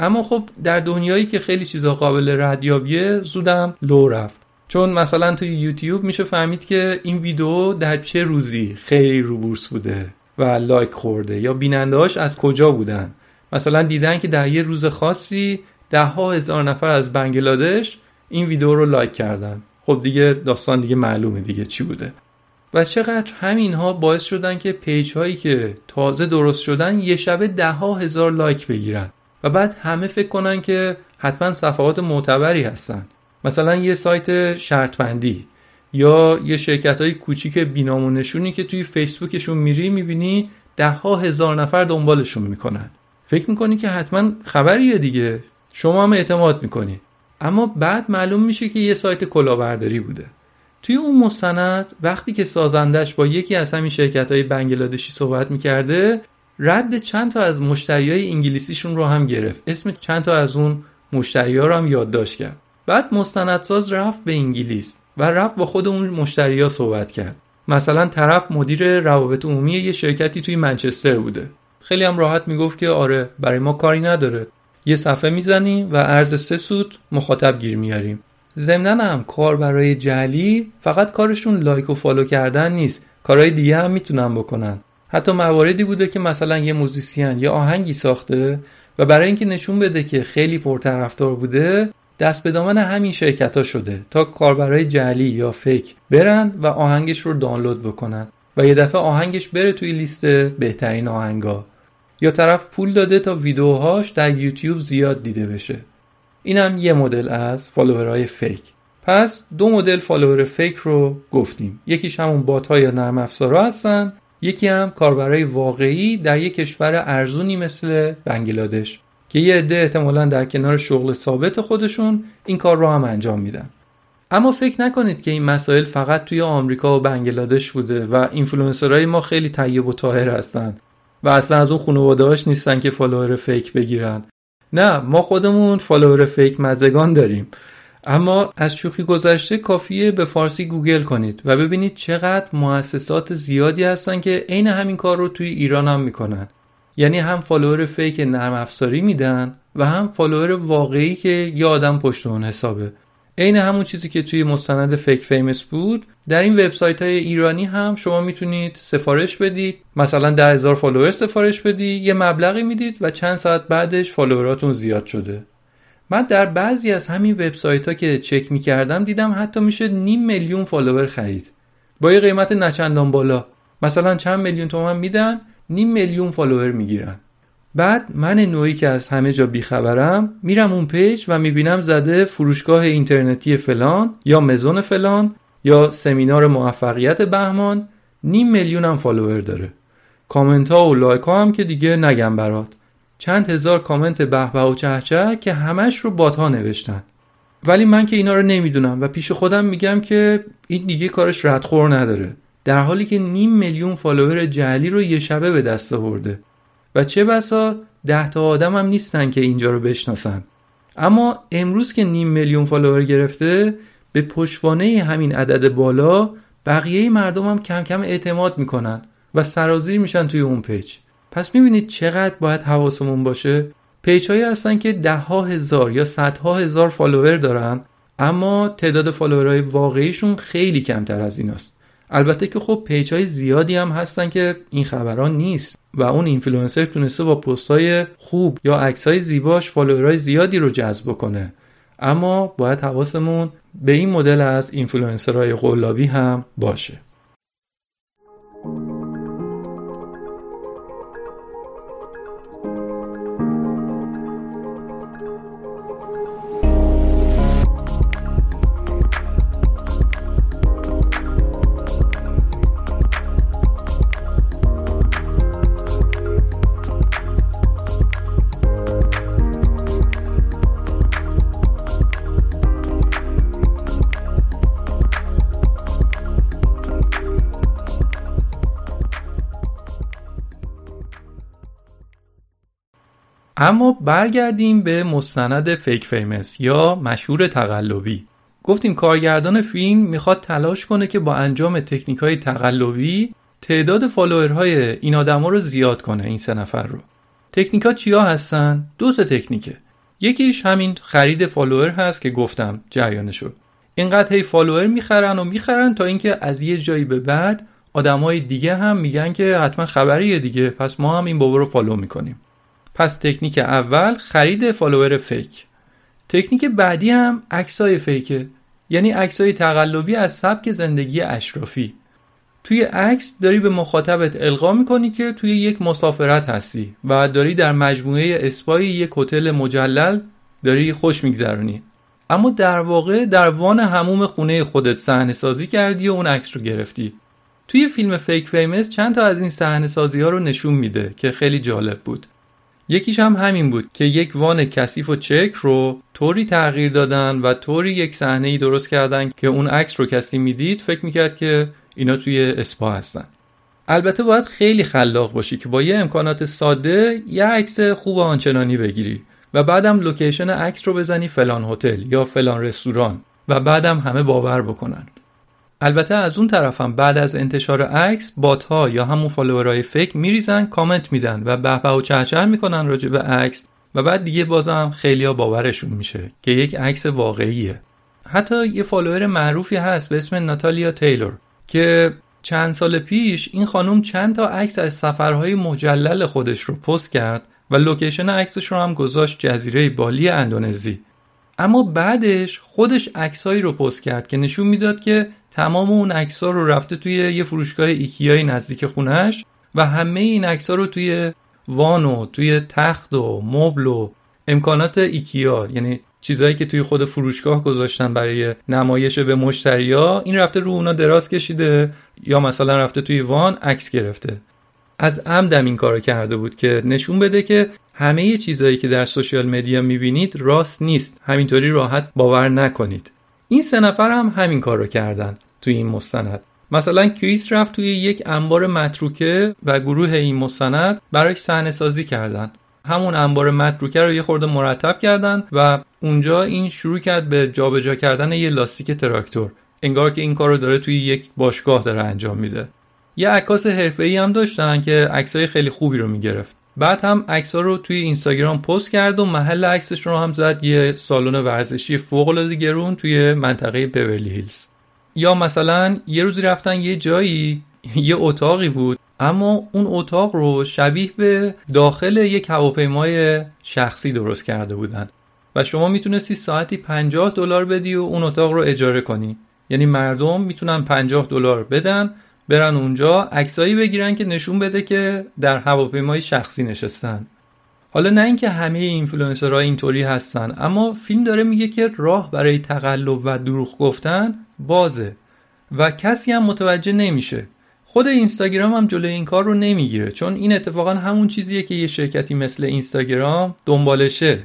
اما خب در دنیایی که خیلی چیزا قابل ردیابیه زودم لو رفت. چون مثلا توی یوتیوب میشه فهمید که این ویدیو در چه روزی خیلی رو بورس بوده و لایک خورده یا بینندهاش از کجا بودن. مثلا دیدن که در یه روز خاصی ده ها هزار نفر از بنگلادش این ویدیو رو لایک کردن. خب دیگه داستان دیگه معلومه دیگه چی بوده. و چقدر همین ها باعث شدن که پیج هایی که تازه درست شدن یه شبه ده ها هزار لایک بگیرن. و بعد همه فکر کنن که حتما صفحات معتبری هستن. مثلا یه سایت شرط بندی یا یه شرکت های کوچیک بی‌نام‌ونشونی که توی فیسبوکشون میری می‌بینی ده ها هزار نفر دنبالشون می‌کنن. فکر می‌کنی که حتما خبریه دیگه. شما هم اعتماد می‌کنی. اما بعد معلوم میشه که یه سایت کلاهبرداری بوده. توی اون مستند وقتی که سازندش با یکی از همین شرکت های بنگلادشی صحبت می‌کرده رد چند تا از مشتری های انگلیسیشون رو هم گرفت. اسم چند تا از اون مشتری ها رو هم یادداشت کرد. بعد مستندساز رفت به انگلیس و رفت با خود اون مشتری ها صحبت کرد. مثلا طرف مدیر روابط عمومی یه شرکتی توی منچستر بوده. خیلی هم راحت می‌گفت که آره برای ما کاری نداره. یه صفحه می‌زنیم و عرض سه سوت مخاطب گیر میاریم ضمنا هم کاربرای جعلی فقط کارشون لایک و فالو کردن نیست. کارهای دیگه هم می‌تونن بکنن. حتی مواردی بوده که مثلا یه موزیسین یا آهنگی ساخته و برای اینکه نشون بده که خیلی پرطرفدار بوده دست به دامن همین شرکت ها شده تا کاربرای جعلی یا فیک برن و آهنگش رو دانلود بکنن. و یه دفعه آهنگش بره توی لیست بهترین آهنگا. یا طرف پول داده تا ویدیوهاش در یوتیوب زیاد دیده بشه. اینم یه مدل از فالوورهای فیک. پس دو مدل فالوور فیک رو گفتیم. یکیش همون بات ها یا نرم افزارها هستن یکی هم کاربرای واقعی در یک کشور ارزونی مثل بنگلادش که یه عده احتمالا در کنار شغل ثابت خودشون این کار رو هم انجام میدن. اما فکر نکنید که این مسائل فقط توی آمریکا و بنگلادش بوده و اینفلوئنسرهای ما خیلی طیب و طاهر هستن. و اصلا از اون خانواده‌هاش نیستن که فالوور fake بگیرن. نه ما خودمون فالوور fake مزگان داریم. اما از شوخی گذشته کافیه به فارسی گوگل کنید و ببینید چقدر مؤسسات زیادی هستن که عین همین کار رو توی ایران هم می‌کنن. یعنی هم فالوور fake نرم افزاری میدن و هم فالوور واقعی که یه آدم پشت اون حسابه. عین همون چیزی که توی مستند Fake Famous بود در این وبسایت های ایرانی هم شما می‌تونید سفارش بدید. مثلا ده هزار فالوور سفارش بدید یه مبلغی می‌دید و چند ساعت بعدش فالووراتون زیاد شده. من در بعضی از همین وبسایت ها که چک می‌کردم دیدم حتی میشه نیم میلیون فالوور خرید. با یه قیمت نه چندان بالا. مثلا چند میلیون تومن میدن نیم میلیون فالوور می‌گیرن. بعد من نوعی که از همه جا بیخبرم میرم اون پیج و می‌بینم زده فروشگاه اینترنتی فلان یا مزون فلان یا سمینار موفقیت بهمان نیم میلیون هم فالوور داره. کامنت ها و لایک ها هم که دیگه نگم برات. چند هزار کامنت به و چهچه که همش رو بات ها نوشتن. ولی من که اینا رو نمی‌دونم و پیش خودم میگم که این دیگه کارش ردخور نداره. در حالی که نیم میلیون فالوور جعلی رو یه شبه به دست آورده. و چه بسا ده تا آدم هم نیستن که اینجا رو بشناسن. اما امروز که نیم میلیون فالوور گرفته به پشوانه همین عدد بالا بقیه مردم هم کم کم اعتماد می‌کنن و سرازیر میشن توی اون پیج پس می‌بینید چقدر باید حواسمون باشه؟ پیج هایی هستن که ده ها هزار یا صدها هزار فالوور دارن اما تعداد فالوورهای واقعیشون خیلی کمتر از این است. البته که خب پیج های زیادی هم هستن که این خبرا نیست و اون اینفلوئنسر تونسته با پست های خوب یا عکس های زیباش فالوورهای زیادی رو جذب کنه اما باید حواسمون به این مدل از اینفلوئنسرهای قلابی هم باشه. اما برگردیم به مستند Fake Famous یا مشهور تقلبی. گفتیم کارگردان فیلم می‌خواد تلاش کنه که با انجام تکنیک های تقلبی تعداد فالوورهای این آدما رو زیاد کنه این سه نفر رو. تکنیک ها چیا هستن؟ دو تا تکنیکه. یکیش همین خرید فالوور هست که گفتم جریانشو اینقدر هی فالوور می‌خرن و می‌خرن تا اینکه از یه جایی به بعد آدمای دیگه هم میگن که حتما خبریه دیگه پس ما هم این بابا رو follow می‌کنیم. پس تکنیک اول خرید فالوور fake. تکنیک بعدی هم عکسای fake ه یعنی عکسای تقلبی از سبک زندگی اشرافی. توی عکس داری به مخاطبت القا می‌کنی که توی یک مسافرت هستی و داری در مجموعه اسپای یک هتل مجلل داری خوش میگذرونی. اما در واقع در وان حموم خونه خودت صحنه سازی کردی و اون عکس رو گرفتی. توی فیلم Fake Famous چند تا از این صحنه سازی ها رو نشون میده که خیلی جالب بود. یکیش هم همین بود که یک وان کثیف و چرک رو طوری تغییر دادن و طوری یک صحنه ای درست کردن که اون عکس رو کسی می‌دید فکر می‌کرد که اینا توی اسپا هستن. البته باید خیلی خلاق باشی که با یه امکانات ساده یه عکس خوب آنچنانی بگیری و بعدم لوکیشن عکس رو بزنی فلان هتل یا فلان رستوران و بعدم همه باور بکنن. البته از اون طرفم بعد از انتشار عکس بات ها یا همون فالوورای fake میریزن کامنت میدن و به و چهچه می‌کنن راجع به عکس و بعد دیگه بازم خیلیا باورشون میشه که یک عکس واقعیه. حتی یه فالوور معروفی هست به اسم ناتالیا تیلور که چند سال پیش این خانم چند تا عکس از سفرهای مجلل خودش رو پست کرد و لوکیشن عکسش رو هم گذاشت جزیره بالی اندونزی. اما بعدش خودش عکسایی رو پست کرد که نشون می‌داد که تمام اون عکس رو گرفته توی یه فروشگاه ایکیای نزدیک خونش و همه این عکس رو توی وانو توی تخت و مبل و امکانات ایکیا یعنی چیزهایی که توی خود فروشگاه گذاشتن برای نمایش به مشتریا این رفته رو اونا دراز کشیده یا مثلا رفته توی وان عکس گرفته. از عمدم این کارو کرده بود که نشون بده که همه چیزهایی که در سوشیال مدیا می‌بینید راست نیست. همینطوری راحت باور نکنید. این سه نفر هم همین کار رو کردن. توی این مستند. مثلا کریس رفت توی یک انبار متروکه و گروه این مستند براش صحنه سازی کردن. همون انبار متروکه رو یه خورده مرتب کردن و اونجا این شروع کرد به جابجا کردن یه لاستیک تراکتور. انگار که این کار رو داره توی یک باشگاه داره انجام میده. یه عکاس حرفه‌ای هم داشتن که عکسای خیلی خوبی رو می‌گرفت. بعد هم عکس رو توی اینستاگرام پست کرد و محل عکسش رو هم زد یه سالن ورزشی فوق العاده گرون توی منطقه بورلی هیلز. یا مثلا یه روزی رفتن یه جایی یه اتاقی بود اما اون اتاق رو شبیه به داخل یک هواپیمای شخصی درست کرده بودن. و شما می‌تونستی ساعتی 50 دلار بدی و اون اتاق رو اجاره کنی. یعنی مردم می‌تونن 50 دلار بدن برن اونجا عکسایی بگیرن که نشون بده که در هواپیمای شخصی نشستن. حالا نه اینکه همه اینفلوئنسرها اینطوری هستن اما فیلم داره میگه که راه برای تقلب و دروغ گفتن بازه. و کسی هم متوجه نمیشه. خود اینستاگرام هم جلوی این کار رو نمی‌گیره چون این اتفاقا همون چیزیه که یه شرکتی مثل اینستاگرام دنبالشه.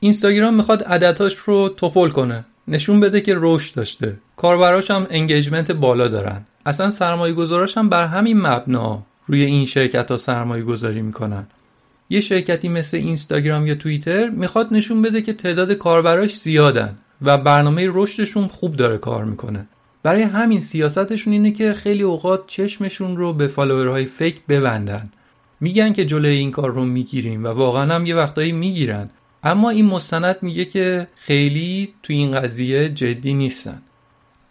اینستاگرام می‌خواد عددهاش رو توپل کنه نشون بده که رشد داشته. کاربراش هم انگیجمنت بالا دارن. اصلا سرمایه گذاراش هم بر همین مبنا روی این شرکت ها سرمایه گذاری می‌کنن. یه شرکتی مثل اینستاگرام یا توییتر می‌خواد نشون بده که تعداد کاربراش زیادن. و برنامه رشدشون خوب داره کار می‌کنه. برای همین سیاستشون اینه که خیلی اوقات چشمشون رو به فالوورهای فیک ببندن. میگن که جلوی این کار رو می‌گیریم و واقعا هم یه وقتایی می‌گیرن. اما این مستند میگه که خیلی تو این قضیه جدی نیستن.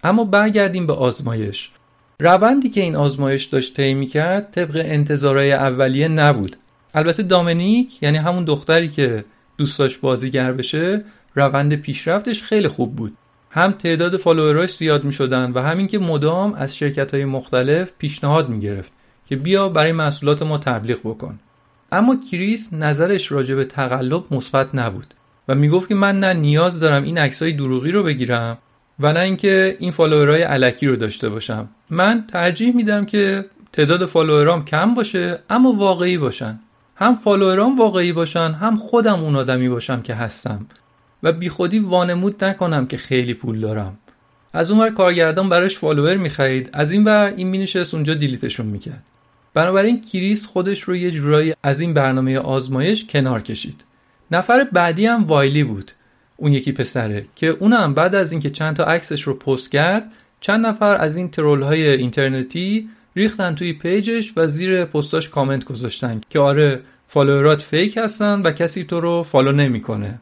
اما برگردیم به آزمایش. روندی که این آزمایش داشت طی می‌کرد طبق انتظارهای اولیه نبود. البته دامنیک یعنی همون دختری که دوست بازیگر بشه روند پیشرفتش خیلی خوب بود. هم تعداد فالووراش زیاد می شدن و هم اینکه مدام از شرکت های مختلف پیشنهاد می گرفت که بیا برای محصولات ما تبلیغ بکن. اما کریس نظرش راجع به تقلب مثبت نبود و می‌گفت که من نه نیاز دارم این عکسای دروغی رو بگیرم و نه اینکه این فالوورای الکی رو داشته باشم. من ترجیح میدم که تعداد فالوورام کم باشه اما واقعی باشن. هم فالوورام واقعی باشن هم خودم اون آدمی باشم که هستم. و بیخودی وانمود نکنم که خیلی پول دارم. از اونور کارگردان براش فالوور می‌خرید. از این ور این می‌نشست اونجا delete شون می‌کرد. بنابراین کریس خودش رو یه جورایی از این برنامه آزمایش کنار کشید. نفر بعدی هم وایلی بود. اون یکی پسره که اونم بعد از اینکه چند تا عکسش رو پست کرد چند نفر از این ترول های اینترنتی ریختن توی پیجش و زیر پستاش کامنت گذاشتن که آره فالوورات fake هستن و کسی تو رو follow نمی‌کنه.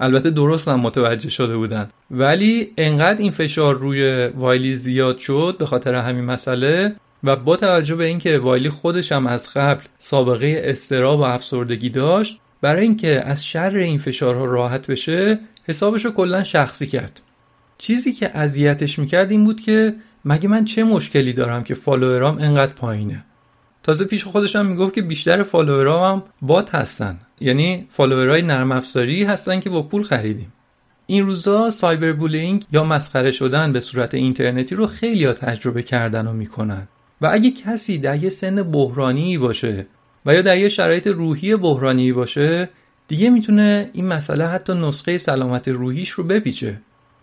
البته درست هم متوجه شده بودن. ولی انقدر این فشار روی وایلی زیاد شد به خاطر همین مسئله و با توجه به اینکه وایلی خودش هم از قبل سابقه اضطراب و افسردگی داشت برای اینکه از شر این فشارها راحت بشه حسابش رو کلا شخصی کرد. چیزی که اذیتش می‌کرد این بود که مگه من چه مشکلی دارم که فالوورام انقدر پایینه؟ تازه پیش خودش هم می‌گفت که بیشتر فالوورام هم bot هستن. یعنی فالوورای نرم افزاری هستن که با پول خریدیم. این روزا cyberbullying یا مسخره شدن به صورت اینترنتی رو خیلی ها تجربه کردن و می‌کنن. و اگه کسی در یه سن بحرانی باشه و یا در یه شرایط روحی بحرانی باشه دیگه می‌تونه این مسئله حتی نسخه سلامت روحیش رو بپیچه.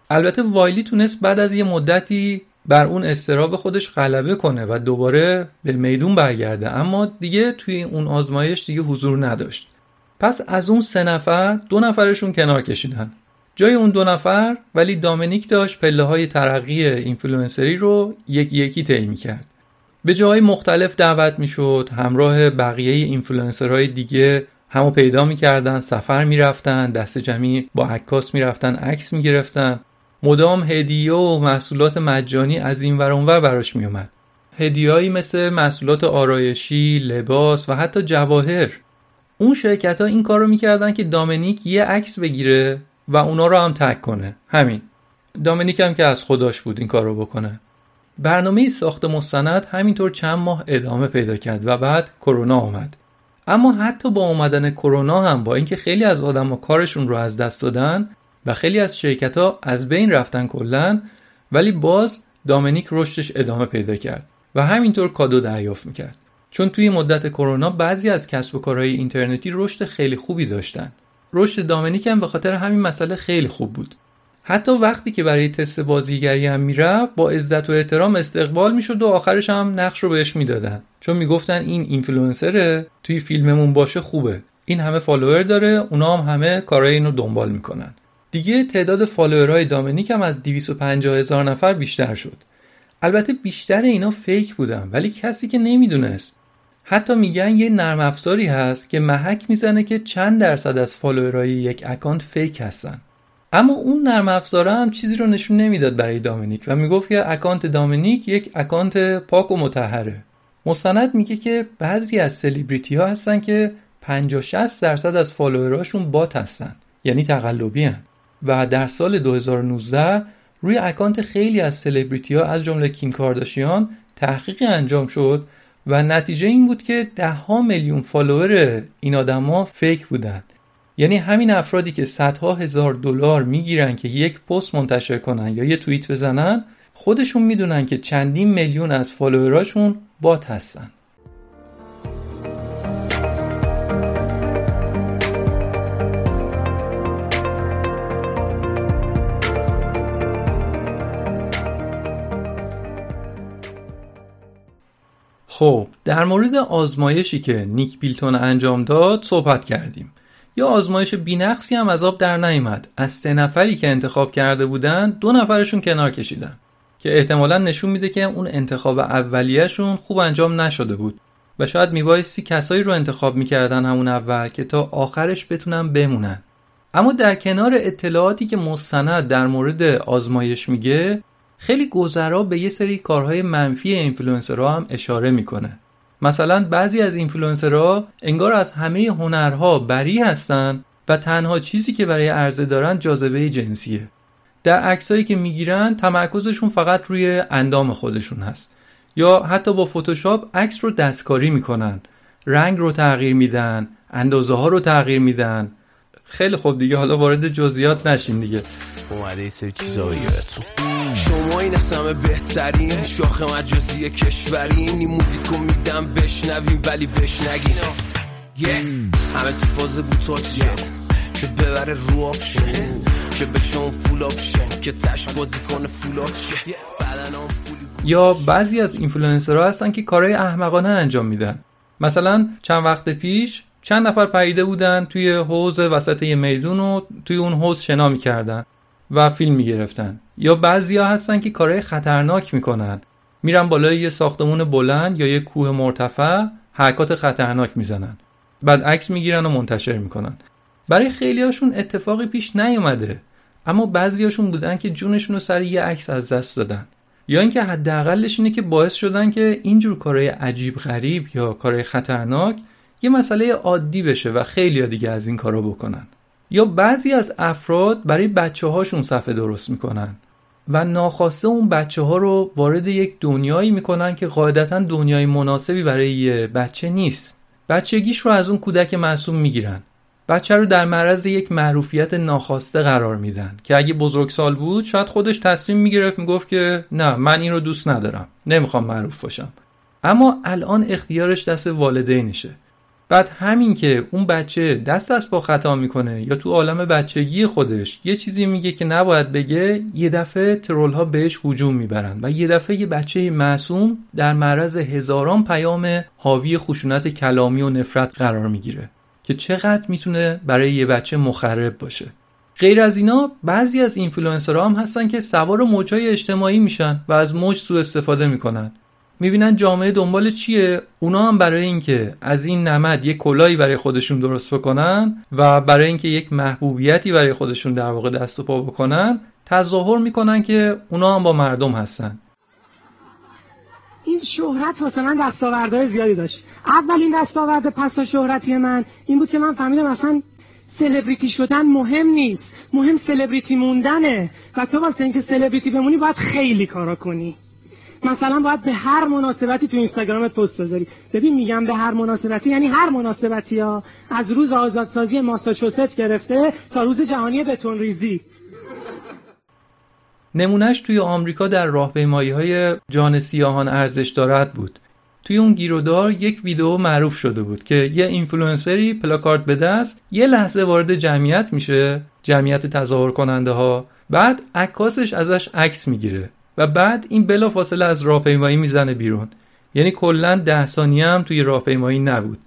البته وایلی تونست بعد از یه مدتی بر اون اضطراب خودش غلبه کنه و دوباره به میدون برگرده. اما دیگه توی اون آزمایش دیگه حضور نداشت. پس از اون سه نفر دو نفرشون کنار کشیدن. جای اون دو نفر ولی دامنیک داشت پله های ترقی اینفلوئنسری رو یکی یکی طی کرد به جاهای مختلف دعوت می‌شد همراه بقیه اینفلوئنسرهای دیگه همو پیدا می‌کردن سفر می‌رفتن دست جمعی با عکاس می‌رفتن عکس می‌گرفتن. مدام هدیه و محصولات مجانی از این ور اونور براش میومد هدیهایی مثل محصولات آرایشی، لباس و حتی جواهر اون شرکت ها این کار رو می‌کردن که دامنیک یه عکس بگیره و اونا رو هم تک کنه. همین. دامنیک هم که از خداش بود این کار رو بکنه. برنامه ساخت مستند همینطور چند ماه ادامه پیدا کرد و بعد کرونا آمد. اما حتی با اومدن کرونا هم با اینکه خیلی از آدما کارشون رو از دست دادن و خیلی از شرکت ها از بین رفتن کلا ولی باز دامنیک رشدش ادامه پیدا کرد و همینطور کادو دریافت می‌کرد. چون توی مدت کرونا بعضی از کسب و کارهای اینترنتی رشد خیلی خوبی داشتن. رشد دامنیک هم به خاطر همین مسئله خیلی خوب بود. حتی وقتی که برای تست بازیگری هم می‌رفت با عزت و احترام استقبال می‌شد و آخرش هم نقش رو بهش می‌دادن. چون می‌گفتن این اینفلوئنسره توی فیلممون باشه خوبه. این همه فالوور داره اونا هم همه کارهای اینو دنبال می‌کنن. دیگه تعداد فالوورهای دامنیک هم از 250 هزار نفر بیشتر شد. البته بیشتر اینا fake بودن ولی کسی که نمی‌دونست حتی میگن یه نرم افزاری هست که محک می‌زنه که چند درصد از فالوورهای یک اکانت fake هستن اما اون نرم افزاره هم چیزی رو نشون نمی‌داد برای دامنیک و می‌گفت که اکانت دامنیک یک اکانت پاک و مطهره مستند میگه که بعضی از سلیبریتی ها هستن که 50 60 درصد از فالووراشون bot هستن یعنی تقلبی هن. و در سال 2019 روی اکانت خیلی از سلبریتی ها از جمله کیم کارداشیان تحقیقی انجام شد و نتیجه این بود که ده ها میلیون فالوور این آدما fake بودن. یعنی همین افرادی که صدها هزار دلار می‌گیرن که یک پست منتشر کنن یا یه توییت بزنن خودشون می‌دونن که چندین میلیون از فالووراشون بات هستن. خب در مورد آزمایشی که نیک بیلتون انجام داد صحبت کردیم. یا آزمایش بینقصی هم از آب در نیامد از سه نفری که انتخاب کرده بودن دو نفرشون کنار کشیدن که احتمالا نشون میده که اون انتخاب اولیهشون خوب انجام نشده بود و شاید میبایستی کسایی رو انتخاب می‌کردن همون اول که تا آخرش بتونن بمونن. اما در کنار اطلاعاتی که مستند در مورد آزمایش میگه خیلی گذرا به یه سری کارهای منفی اینفلوئنسرها هم اشاره می‌کنه. مثلا بعضی از اینفلوئنسرها انگار از همه هنرها بری هستن و تنها چیزی که برای عرضه دارن جاذبه جنسیه. در عکسایی که می‌گیرن تمرکزشون فقط روی اندام خودشون هست. یا حتی با فتوشاپ عکس رو دستکاری می‌کنن. رنگ رو تغییر میدن اندازه ها رو تغییر میدن. خیلی خوب دیگه حالا وارد جزئیات نشیم دیگه. اومده سری چیزا بگیرتون شما این از همه بهترین. شاخ مجازی کشورین این موزیکو میدم بشنویم ولی بشنگین yeah. همه تو فاز بوتاکشن که ببره رو option. که بشه اون full option. که تش بازی کنه full option. یا بعضی از اینفلوئنسرها هستن که کارهای احمقانه انجام میدن. مثلا چند وقت پیش چند نفر پریده بودن توی حوض وسط یه میدون و توی اون حوض شنا می‌کردن. و فیلم می‌گرفتن. یا بعضیا هستن که کارهای خطرناک می‌کنن. میرن بالای یه ساختمون بلند یا یه کوه مرتفع حرکات خطرناک می‌زنن. بعد عکس می‌گیرن و منتشر می‌کنن. برای خیلیاشون اتفاقی پیش نیومده. اما بعضیاشون بودن که جونشون رو سر یه عکس از دست دادن. یا اینکه حداقلش اینه که باعث شدن که اینجور کارهای عجیب غریب یا کارهای خطرناک یه مسئله عادی بشه و خیلی دیگه از این کارا بکنن. یا بعضی از افراد برای بچه هاشون صفحه درست می‌کنن و ناخواسته اون بچه ها رو وارد یک دنیایی می‌کنن که قاعدتا دنیای مناسبی برای یه بچه نیست. بچگیش رو از اون کودک معصوم می‌گیرن. بچه رو در معرض یک معروفیت ناخواسته قرار میدن که اگه بزرگسال بود شاید خودش تصمیم می‌گرفت می‌گفت که نه من این رو دوست ندارم. نمی‌خوام معروف باشم. اما الان اختیارش دست والدینشه. بعد همین که اون بچه دست از با خطا می‌کنه یا تو عالم بچگی خودش یه چیزی میگه که نباید بگه یه دفعه ترول ها بهش هجوم می‌برن و یه دفعه یه بچه معصوم در معرض هزاران پیام حاوی خشونت کلامی و نفرت قرار می‌گیره که چقدر می‌تونه برای یه بچه مخرب باشه. غیر از اینا بعضی از اینفلوئنسرها هم هستن که سوار موجای اجتماعی میشن و از موج سوء استفاده می‌کنن. می‌بینن جامعه دنبال چیه؟ اونا هم برای اینکه از این نمد یک کلایی برای خودشون درست بکنن و برای اینکه یک محبوبیتی برای خودشون در واقع دست و پا بکنن تظاهر می‌کنن که اونا هم با مردم هستن. این شهرت واسه من دستاوردهای زیادی داشت. اولین دستاورد پس شهرتی من این بود که من فهمیدم اصلا سلبریتی شدن مهم نیست. مهم سلبریتی موندنه. و تو واسه اینکه سلبریتی بمونی باید خیلی کارا کنی. مثلا باید به هر مناسبتی تو اینستاگرامت پست بذاری. ببین میگم به هر مناسبتی یعنی هر مناسبتی ها از روز آزادسازی ماساچوست گرفته تا روز جهانی بتون ریزی نمونهش توی آمریکا در راهپیمایی های جان سیاهان ارزش دارد بود. توی اون گیرودار یک ویدیو معروف شده بود که یه اینفلوئنسری پلاکارد به دست یه لحظه وارد جمعیت میشه جمعیت تظاهر کننده ها بعد عکاسش ازش عکس می‌گیره. و بعد این بلا فاصله از راهپیمایی می‌زنه بیرون. یعنی کلا ده ثانیه هم توی راهپیمایی نبود.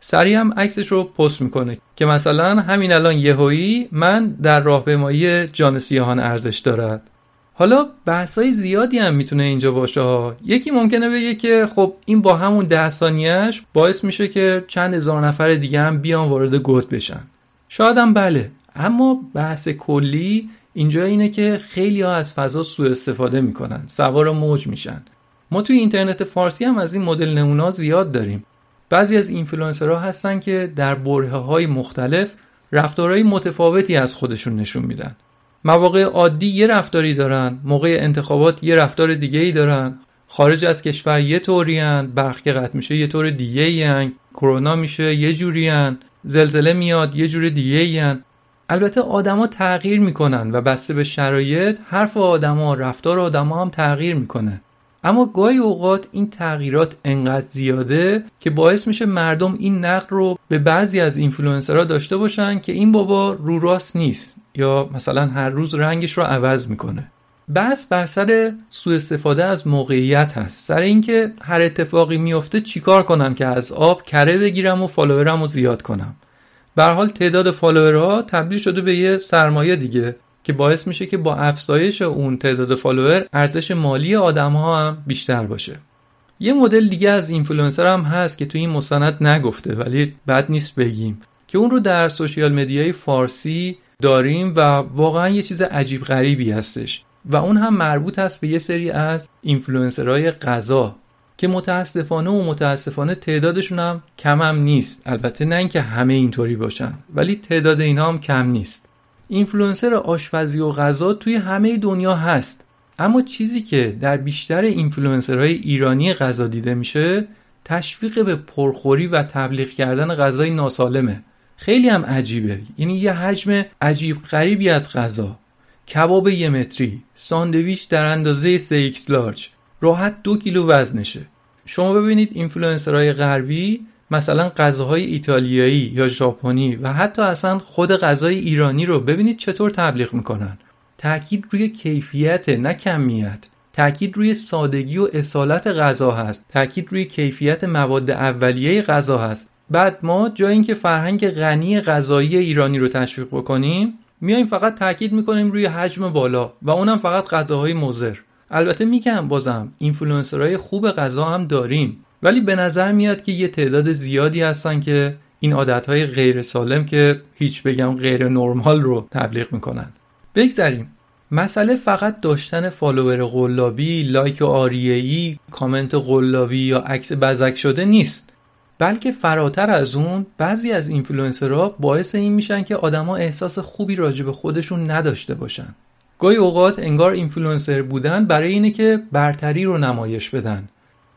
سریع هم عکسش رو پست می‌کنه که مثلا همین الان یهویی من در راهپیمایی جان سیاهان ارزش دارد. حالا بحثای زیادی هم می‌تونه اینجا باشه ها. یکی ممکنه بگه که خب این با همون ده ثانیهش باعث میشه که چند هزار نفر دیگه هم بیان وارد گوت بشن. شاید هم بله اما بحث کلی اینجا اینه که خیلی ها از فضا سوء استفاده می‌کنن. سوار موج میشن. ما توی اینترنت فارسی هم از این مدل نمونه زیاد داریم. بعضی از اینفلوئنسرها هستن که در برهه های مختلف رفتارهای متفاوتی از خودشون نشون میدن. مواقع عادی یه رفتاری دارن موقع انتخابات یه رفتار دیگه ای دارن. خارج از کشور یه طوری هن برق که قطع میشه یه طور دیگه ای کرونا میشه یه جوری هن. زلزله میاد یه جور دیگه ای هن. البته آدما تغییر می‌کنن و بسته به شرایط حرف آدما رفتار آدما هم تغییر می‌کنه. اما گاهی اوقات این تغییرات انقدر زیاده که باعث میشه مردم این نقد رو به بعضی از اینفلوئنسرها داشته باشن که این بابا رو راست نیست یا مثلا هر روز رنگش رو عوض می‌کنه. بحث بر سر سوء استفاده از موقعیت هست. سر اینکه هر اتفاقی میفته چیکار کنم که از آب کره بگیرم و فالوورم رو زیاد کنم؟ به حال تعداد فالوورها تبدیل شده به یه سرمایه دیگه که باعث میشه که با افزایش اون تعداد فالوور ارزش مالی آدم ها هم بیشتر باشه. یه مدل دیگه از اینفلوئنسر هم هست که تو این مستند نگفته ولی بد نیست بگیم که اون رو در social media ی فارسی داریم و واقعا یه چیز عجیب غریبی هستش و اون هم مربوط هست به یه سری از اینفلوئنسرهای غذا. که متاسفانه و متاسفانه تعدادشون هم کم هم نیست. البته نه اینکه همه اینطوری باشن ولی تعداد اینا هم کم نیست. اینفلوئنسر آشپزی و غذا توی همه دنیا هست. اما چیزی که در بیشتر اینفلوئنسرهای ایرانی غذا دیده میشه تشویق به پرخوری و تبلیغ کردن غذای ناسالمه. خیلی هم عجیبه. یعنی یه حجم عجیب غریبی از غذا. کباب یه متری ساندویچ در اندازه 3x large. راحت دو کیلو وزنشه. شما ببینید اینفلوئنسرهای غربی مثلا غذاهای ایتالیایی یا ژاپنی و حتی اصلا خود غذای ایرانی رو ببینید چطور تبلیغ می‌کنن. تاکید روی کیفیت نه کمیت. تاکید روی سادگی و اصالت غذا هست. تاکید روی کیفیت مواد اولیه غذا هست. بعد ما جای اینکه فرهنگ غنی غذایی ایرانی رو تشویق بکنیم میایم فقط تاکید می‌کنیم روی حجم بالا و اونم فقط غذاهای مضر. البته میگم بازم اینفلوئنسرهای خوب غذا هم داریم. ولی به نظر میاد که یه تعداد زیادی هستن که این عادتهای غیر سالم که هیچ بگم غیر نرمال رو تبلیغ می‌کنن. بگذریم. مسئله فقط داشتن فالوور قلابی، لایک عاریه‌ای، کامنت قلابی یا عکس بزک شده نیست. بلکه فراتر از اون بعضی از اینفلوئنسرها باعث این میشن که آدما احساس خوبی راجع به خودشون نداشته باشن. گاهی اوقات انگار اینفلوئنسر بودن برای اینه که برتری رو نمایش بدن.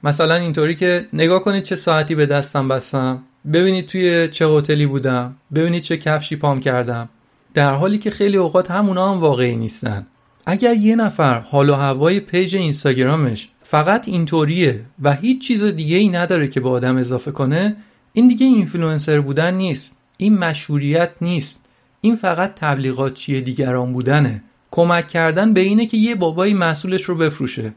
مثلا اینطوری که نگاه کنید چه ساعتی به دستم بستم ببینید توی چه هتلی بودم ببینید چه کفشی پام کردم. در حالی که خیلی اوقات همونا هم واقعی نیستن. اگر یه نفر حال و هوای پیج اینستاگرامش فقط اینطوریه و هیچ چیز دیگه ای نداره که به آدم اضافه کنه این دیگه اینفلوئنسر بودن نیست. این مشهوریت نیست. این فقط تبلیغاتچی دیگران بودنه. کمک کردن به اینه که یه بابایی محصولش رو بفروشه.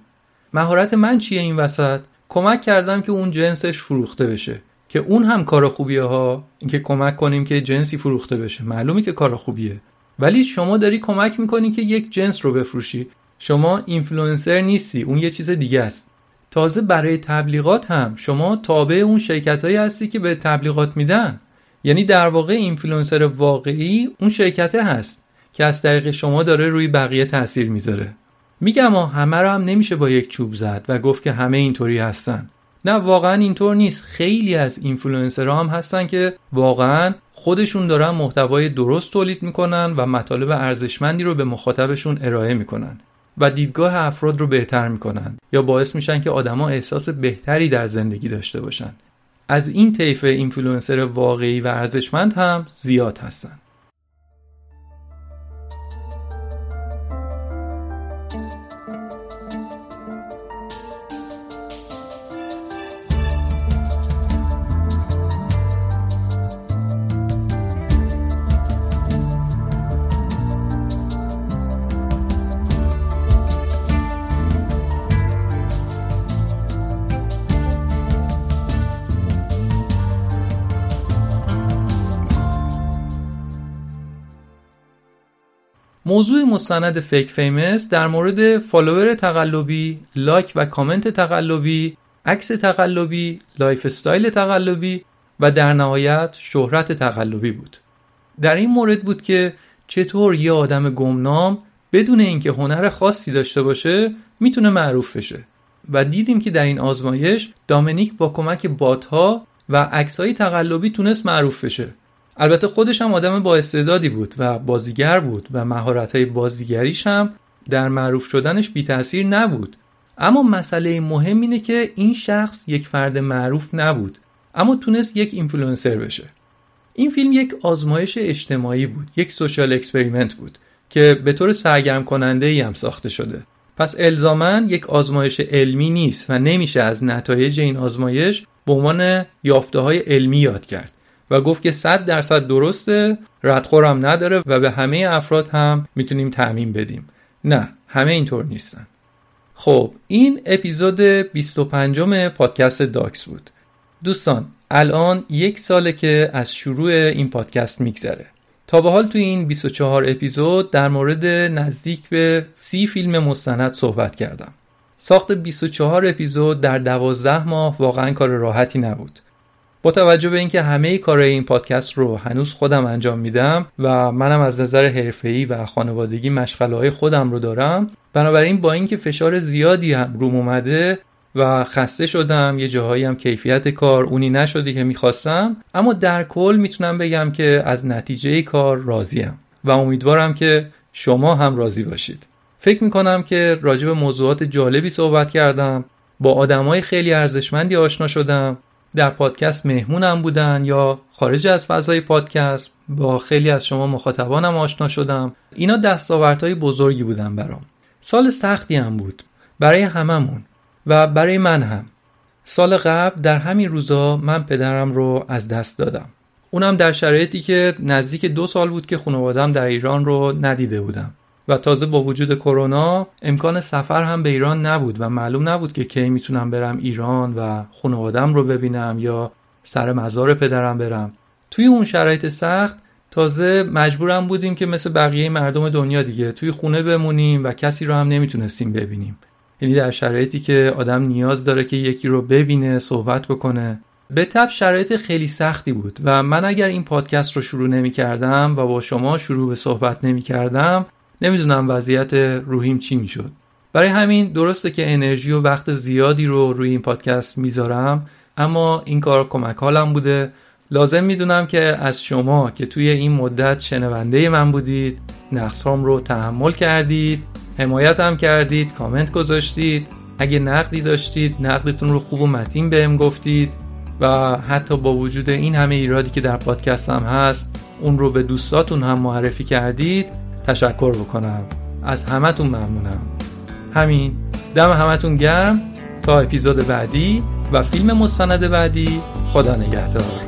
مهارت من چیه این وسط؟ کمک کردم که اون جنسش فروخته بشه. که اون هم کار خوبیه ها. اینکه کمک کنیم که جنسی فروخته بشه. معلومه که کار خوبیه. ولی شما داری کمک می‌کنی که یک جنس رو بفروشی. شما اینفلوئنسر نیستی. اون یه چیز دیگه است. تازه برای تبلیغات هم شما تابع اون شرکت هایی هستی که بهت تبلیغات میدن. یعنی در واقع اینفلوئنسر واقعی اون شرکته هست. که از طریق شما داره روی بقیه تاثیر می‌ذاره. میگم همه رو هم نمیشه با یک چوب زد و گفت که همه اینطوری هستن. نه واقعا اینطور نیست. خیلی از اینفلوئنسرها هم هستن که واقعا خودشون دارن محتوای درست تولید می‌کنن و مطالب ارزشمندی رو به مخاطبشون ارائه می‌کنن و دیدگاه افراد رو بهتر می‌کنن یا باعث میشن که آدما احساس بهتری در زندگی داشته باشن. از این طیف اینفلوئنسر واقعی و ارزشمند هم زیاد هستن. موضوع مستند Fake Famous در مورد فالوور تقلبی، لایک و کامنت تقلبی، عکس تقلبی، lifestyle تقلبی و در نهایت شهرت تقلبی بود. در این مورد بود که چطور یه آدم گمنام بدون اینکه هنر خاصی داشته باشه می‌تونه معروف بشه و دیدیم که در این آزمایش دامنیک با کمک bot ها و عکسهای تقلبی تونست معروف بشه البته خودش هم آدم با استعدادی بود و بازیگر بود و مهارت‌های بازیگریش هم در معروف شدنش بی تاثیر نبود. اما مسئله مهم اینه که این شخص یک فرد معروف نبود اما تونست یک اینفلوئنسر بشه. این فیلم یک آزمایش اجتماعی بود یک social experiment بود که به طور سرگرم کننده ای هم ساخته شده. پس الزاما یک آزمایش علمی نیست و نمیشه از نتایج این آزمایش به عنوان یافته های علمی یاد کرد. و گفت که 100 درصد درسته ردخورم نداره و به همه افراد هم می‌تونیم تعمین بدیم. نه همه اینطور نیستن. خب این اپیزود 25 پادکست داکس بود. دوستان الان یک ساله که از شروع این پادکست میگذره. تا به حال توی این 24 اپیزود در مورد نزدیک به سی فیلم مستند صحبت کردم. ساخت 24 اپیزود در 12 ماه واقعا کار راحتی نبود. با توجه به اینکه همه کارهای این پادکست رو هنوز خودم انجام میدم و منم از نظر حرفه‌ای و خانوادگی مشغله خودم رو دارم بنابراین با اینکه فشار زیادی هم روم اومده و خسته شدم یه جاهایی هم کیفیت کار اونی نشدی که می‌خواستم اما در کل می‌تونم بگم که از نتیجه کار راضیم و امیدوارم که شما هم راضی باشید. فکر می‌کنم که راجع به موضوعات جالبی صحبت کردم با آدمای خیلی ارزشمندی آشنا شدم در پادکست مهمونم بودن یا خارج از فضای پادکست با خیلی از شما مخاطبانم آشنا شدم. اینا دستاوردهای بزرگی بودن برام. سال سختی هم بود. برای هممون و برای من هم. سال قبل در همین روزا من پدرم رو از دست دادم. اونم در شرایطی که نزدیک دو سال بود که خانوادم در ایران رو ندیده بودم. و تازه با وجود کرونا امکان سفر هم به ایران نبود و معلوم نبود که کی می‌تونم برم ایران و خانوادم رو ببینم یا سر مزار پدرم برم. توی اون شرایط سخت تازه مجبورم بودیم که مثل بقیه مردم دنیا دیگه توی خونه بمونیم و کسی رو هم نمی‌تونستیم ببینیم. یعنی در شرایطی که آدم نیاز داره که یکی رو ببینه صحبت بکنه. به تب شرایط خیلی سختی بود و من اگر این پادکست رو شروع نمی کردم و با شما شروع به صحبت نمی کردم نمی‌دونم وضعیت روحیم چی می‌شد. برای همین درسته که انرژی و وقت زیادی رو روی این پادکست می‌ذارم اما این کار کمک حالم بوده. لازم می‌دونم که از شما که توی این مدت شنونده من بودید نقصام رو تحمل کردید حمایتم کردید کامنت گذاشتید. اگه نقدی داشتید نقدتون رو خوب و متین بهم گفتید و حتی با وجود این همه ایرادی که در پادکست هم هست اون رو به دوستاتون هم معرفی کردید. تشکر بکنم. از همتون ممنونم. همین دم همتون گرم تا اپیزود بعدی و فیلم مستند بعدی. خدا نگهدار.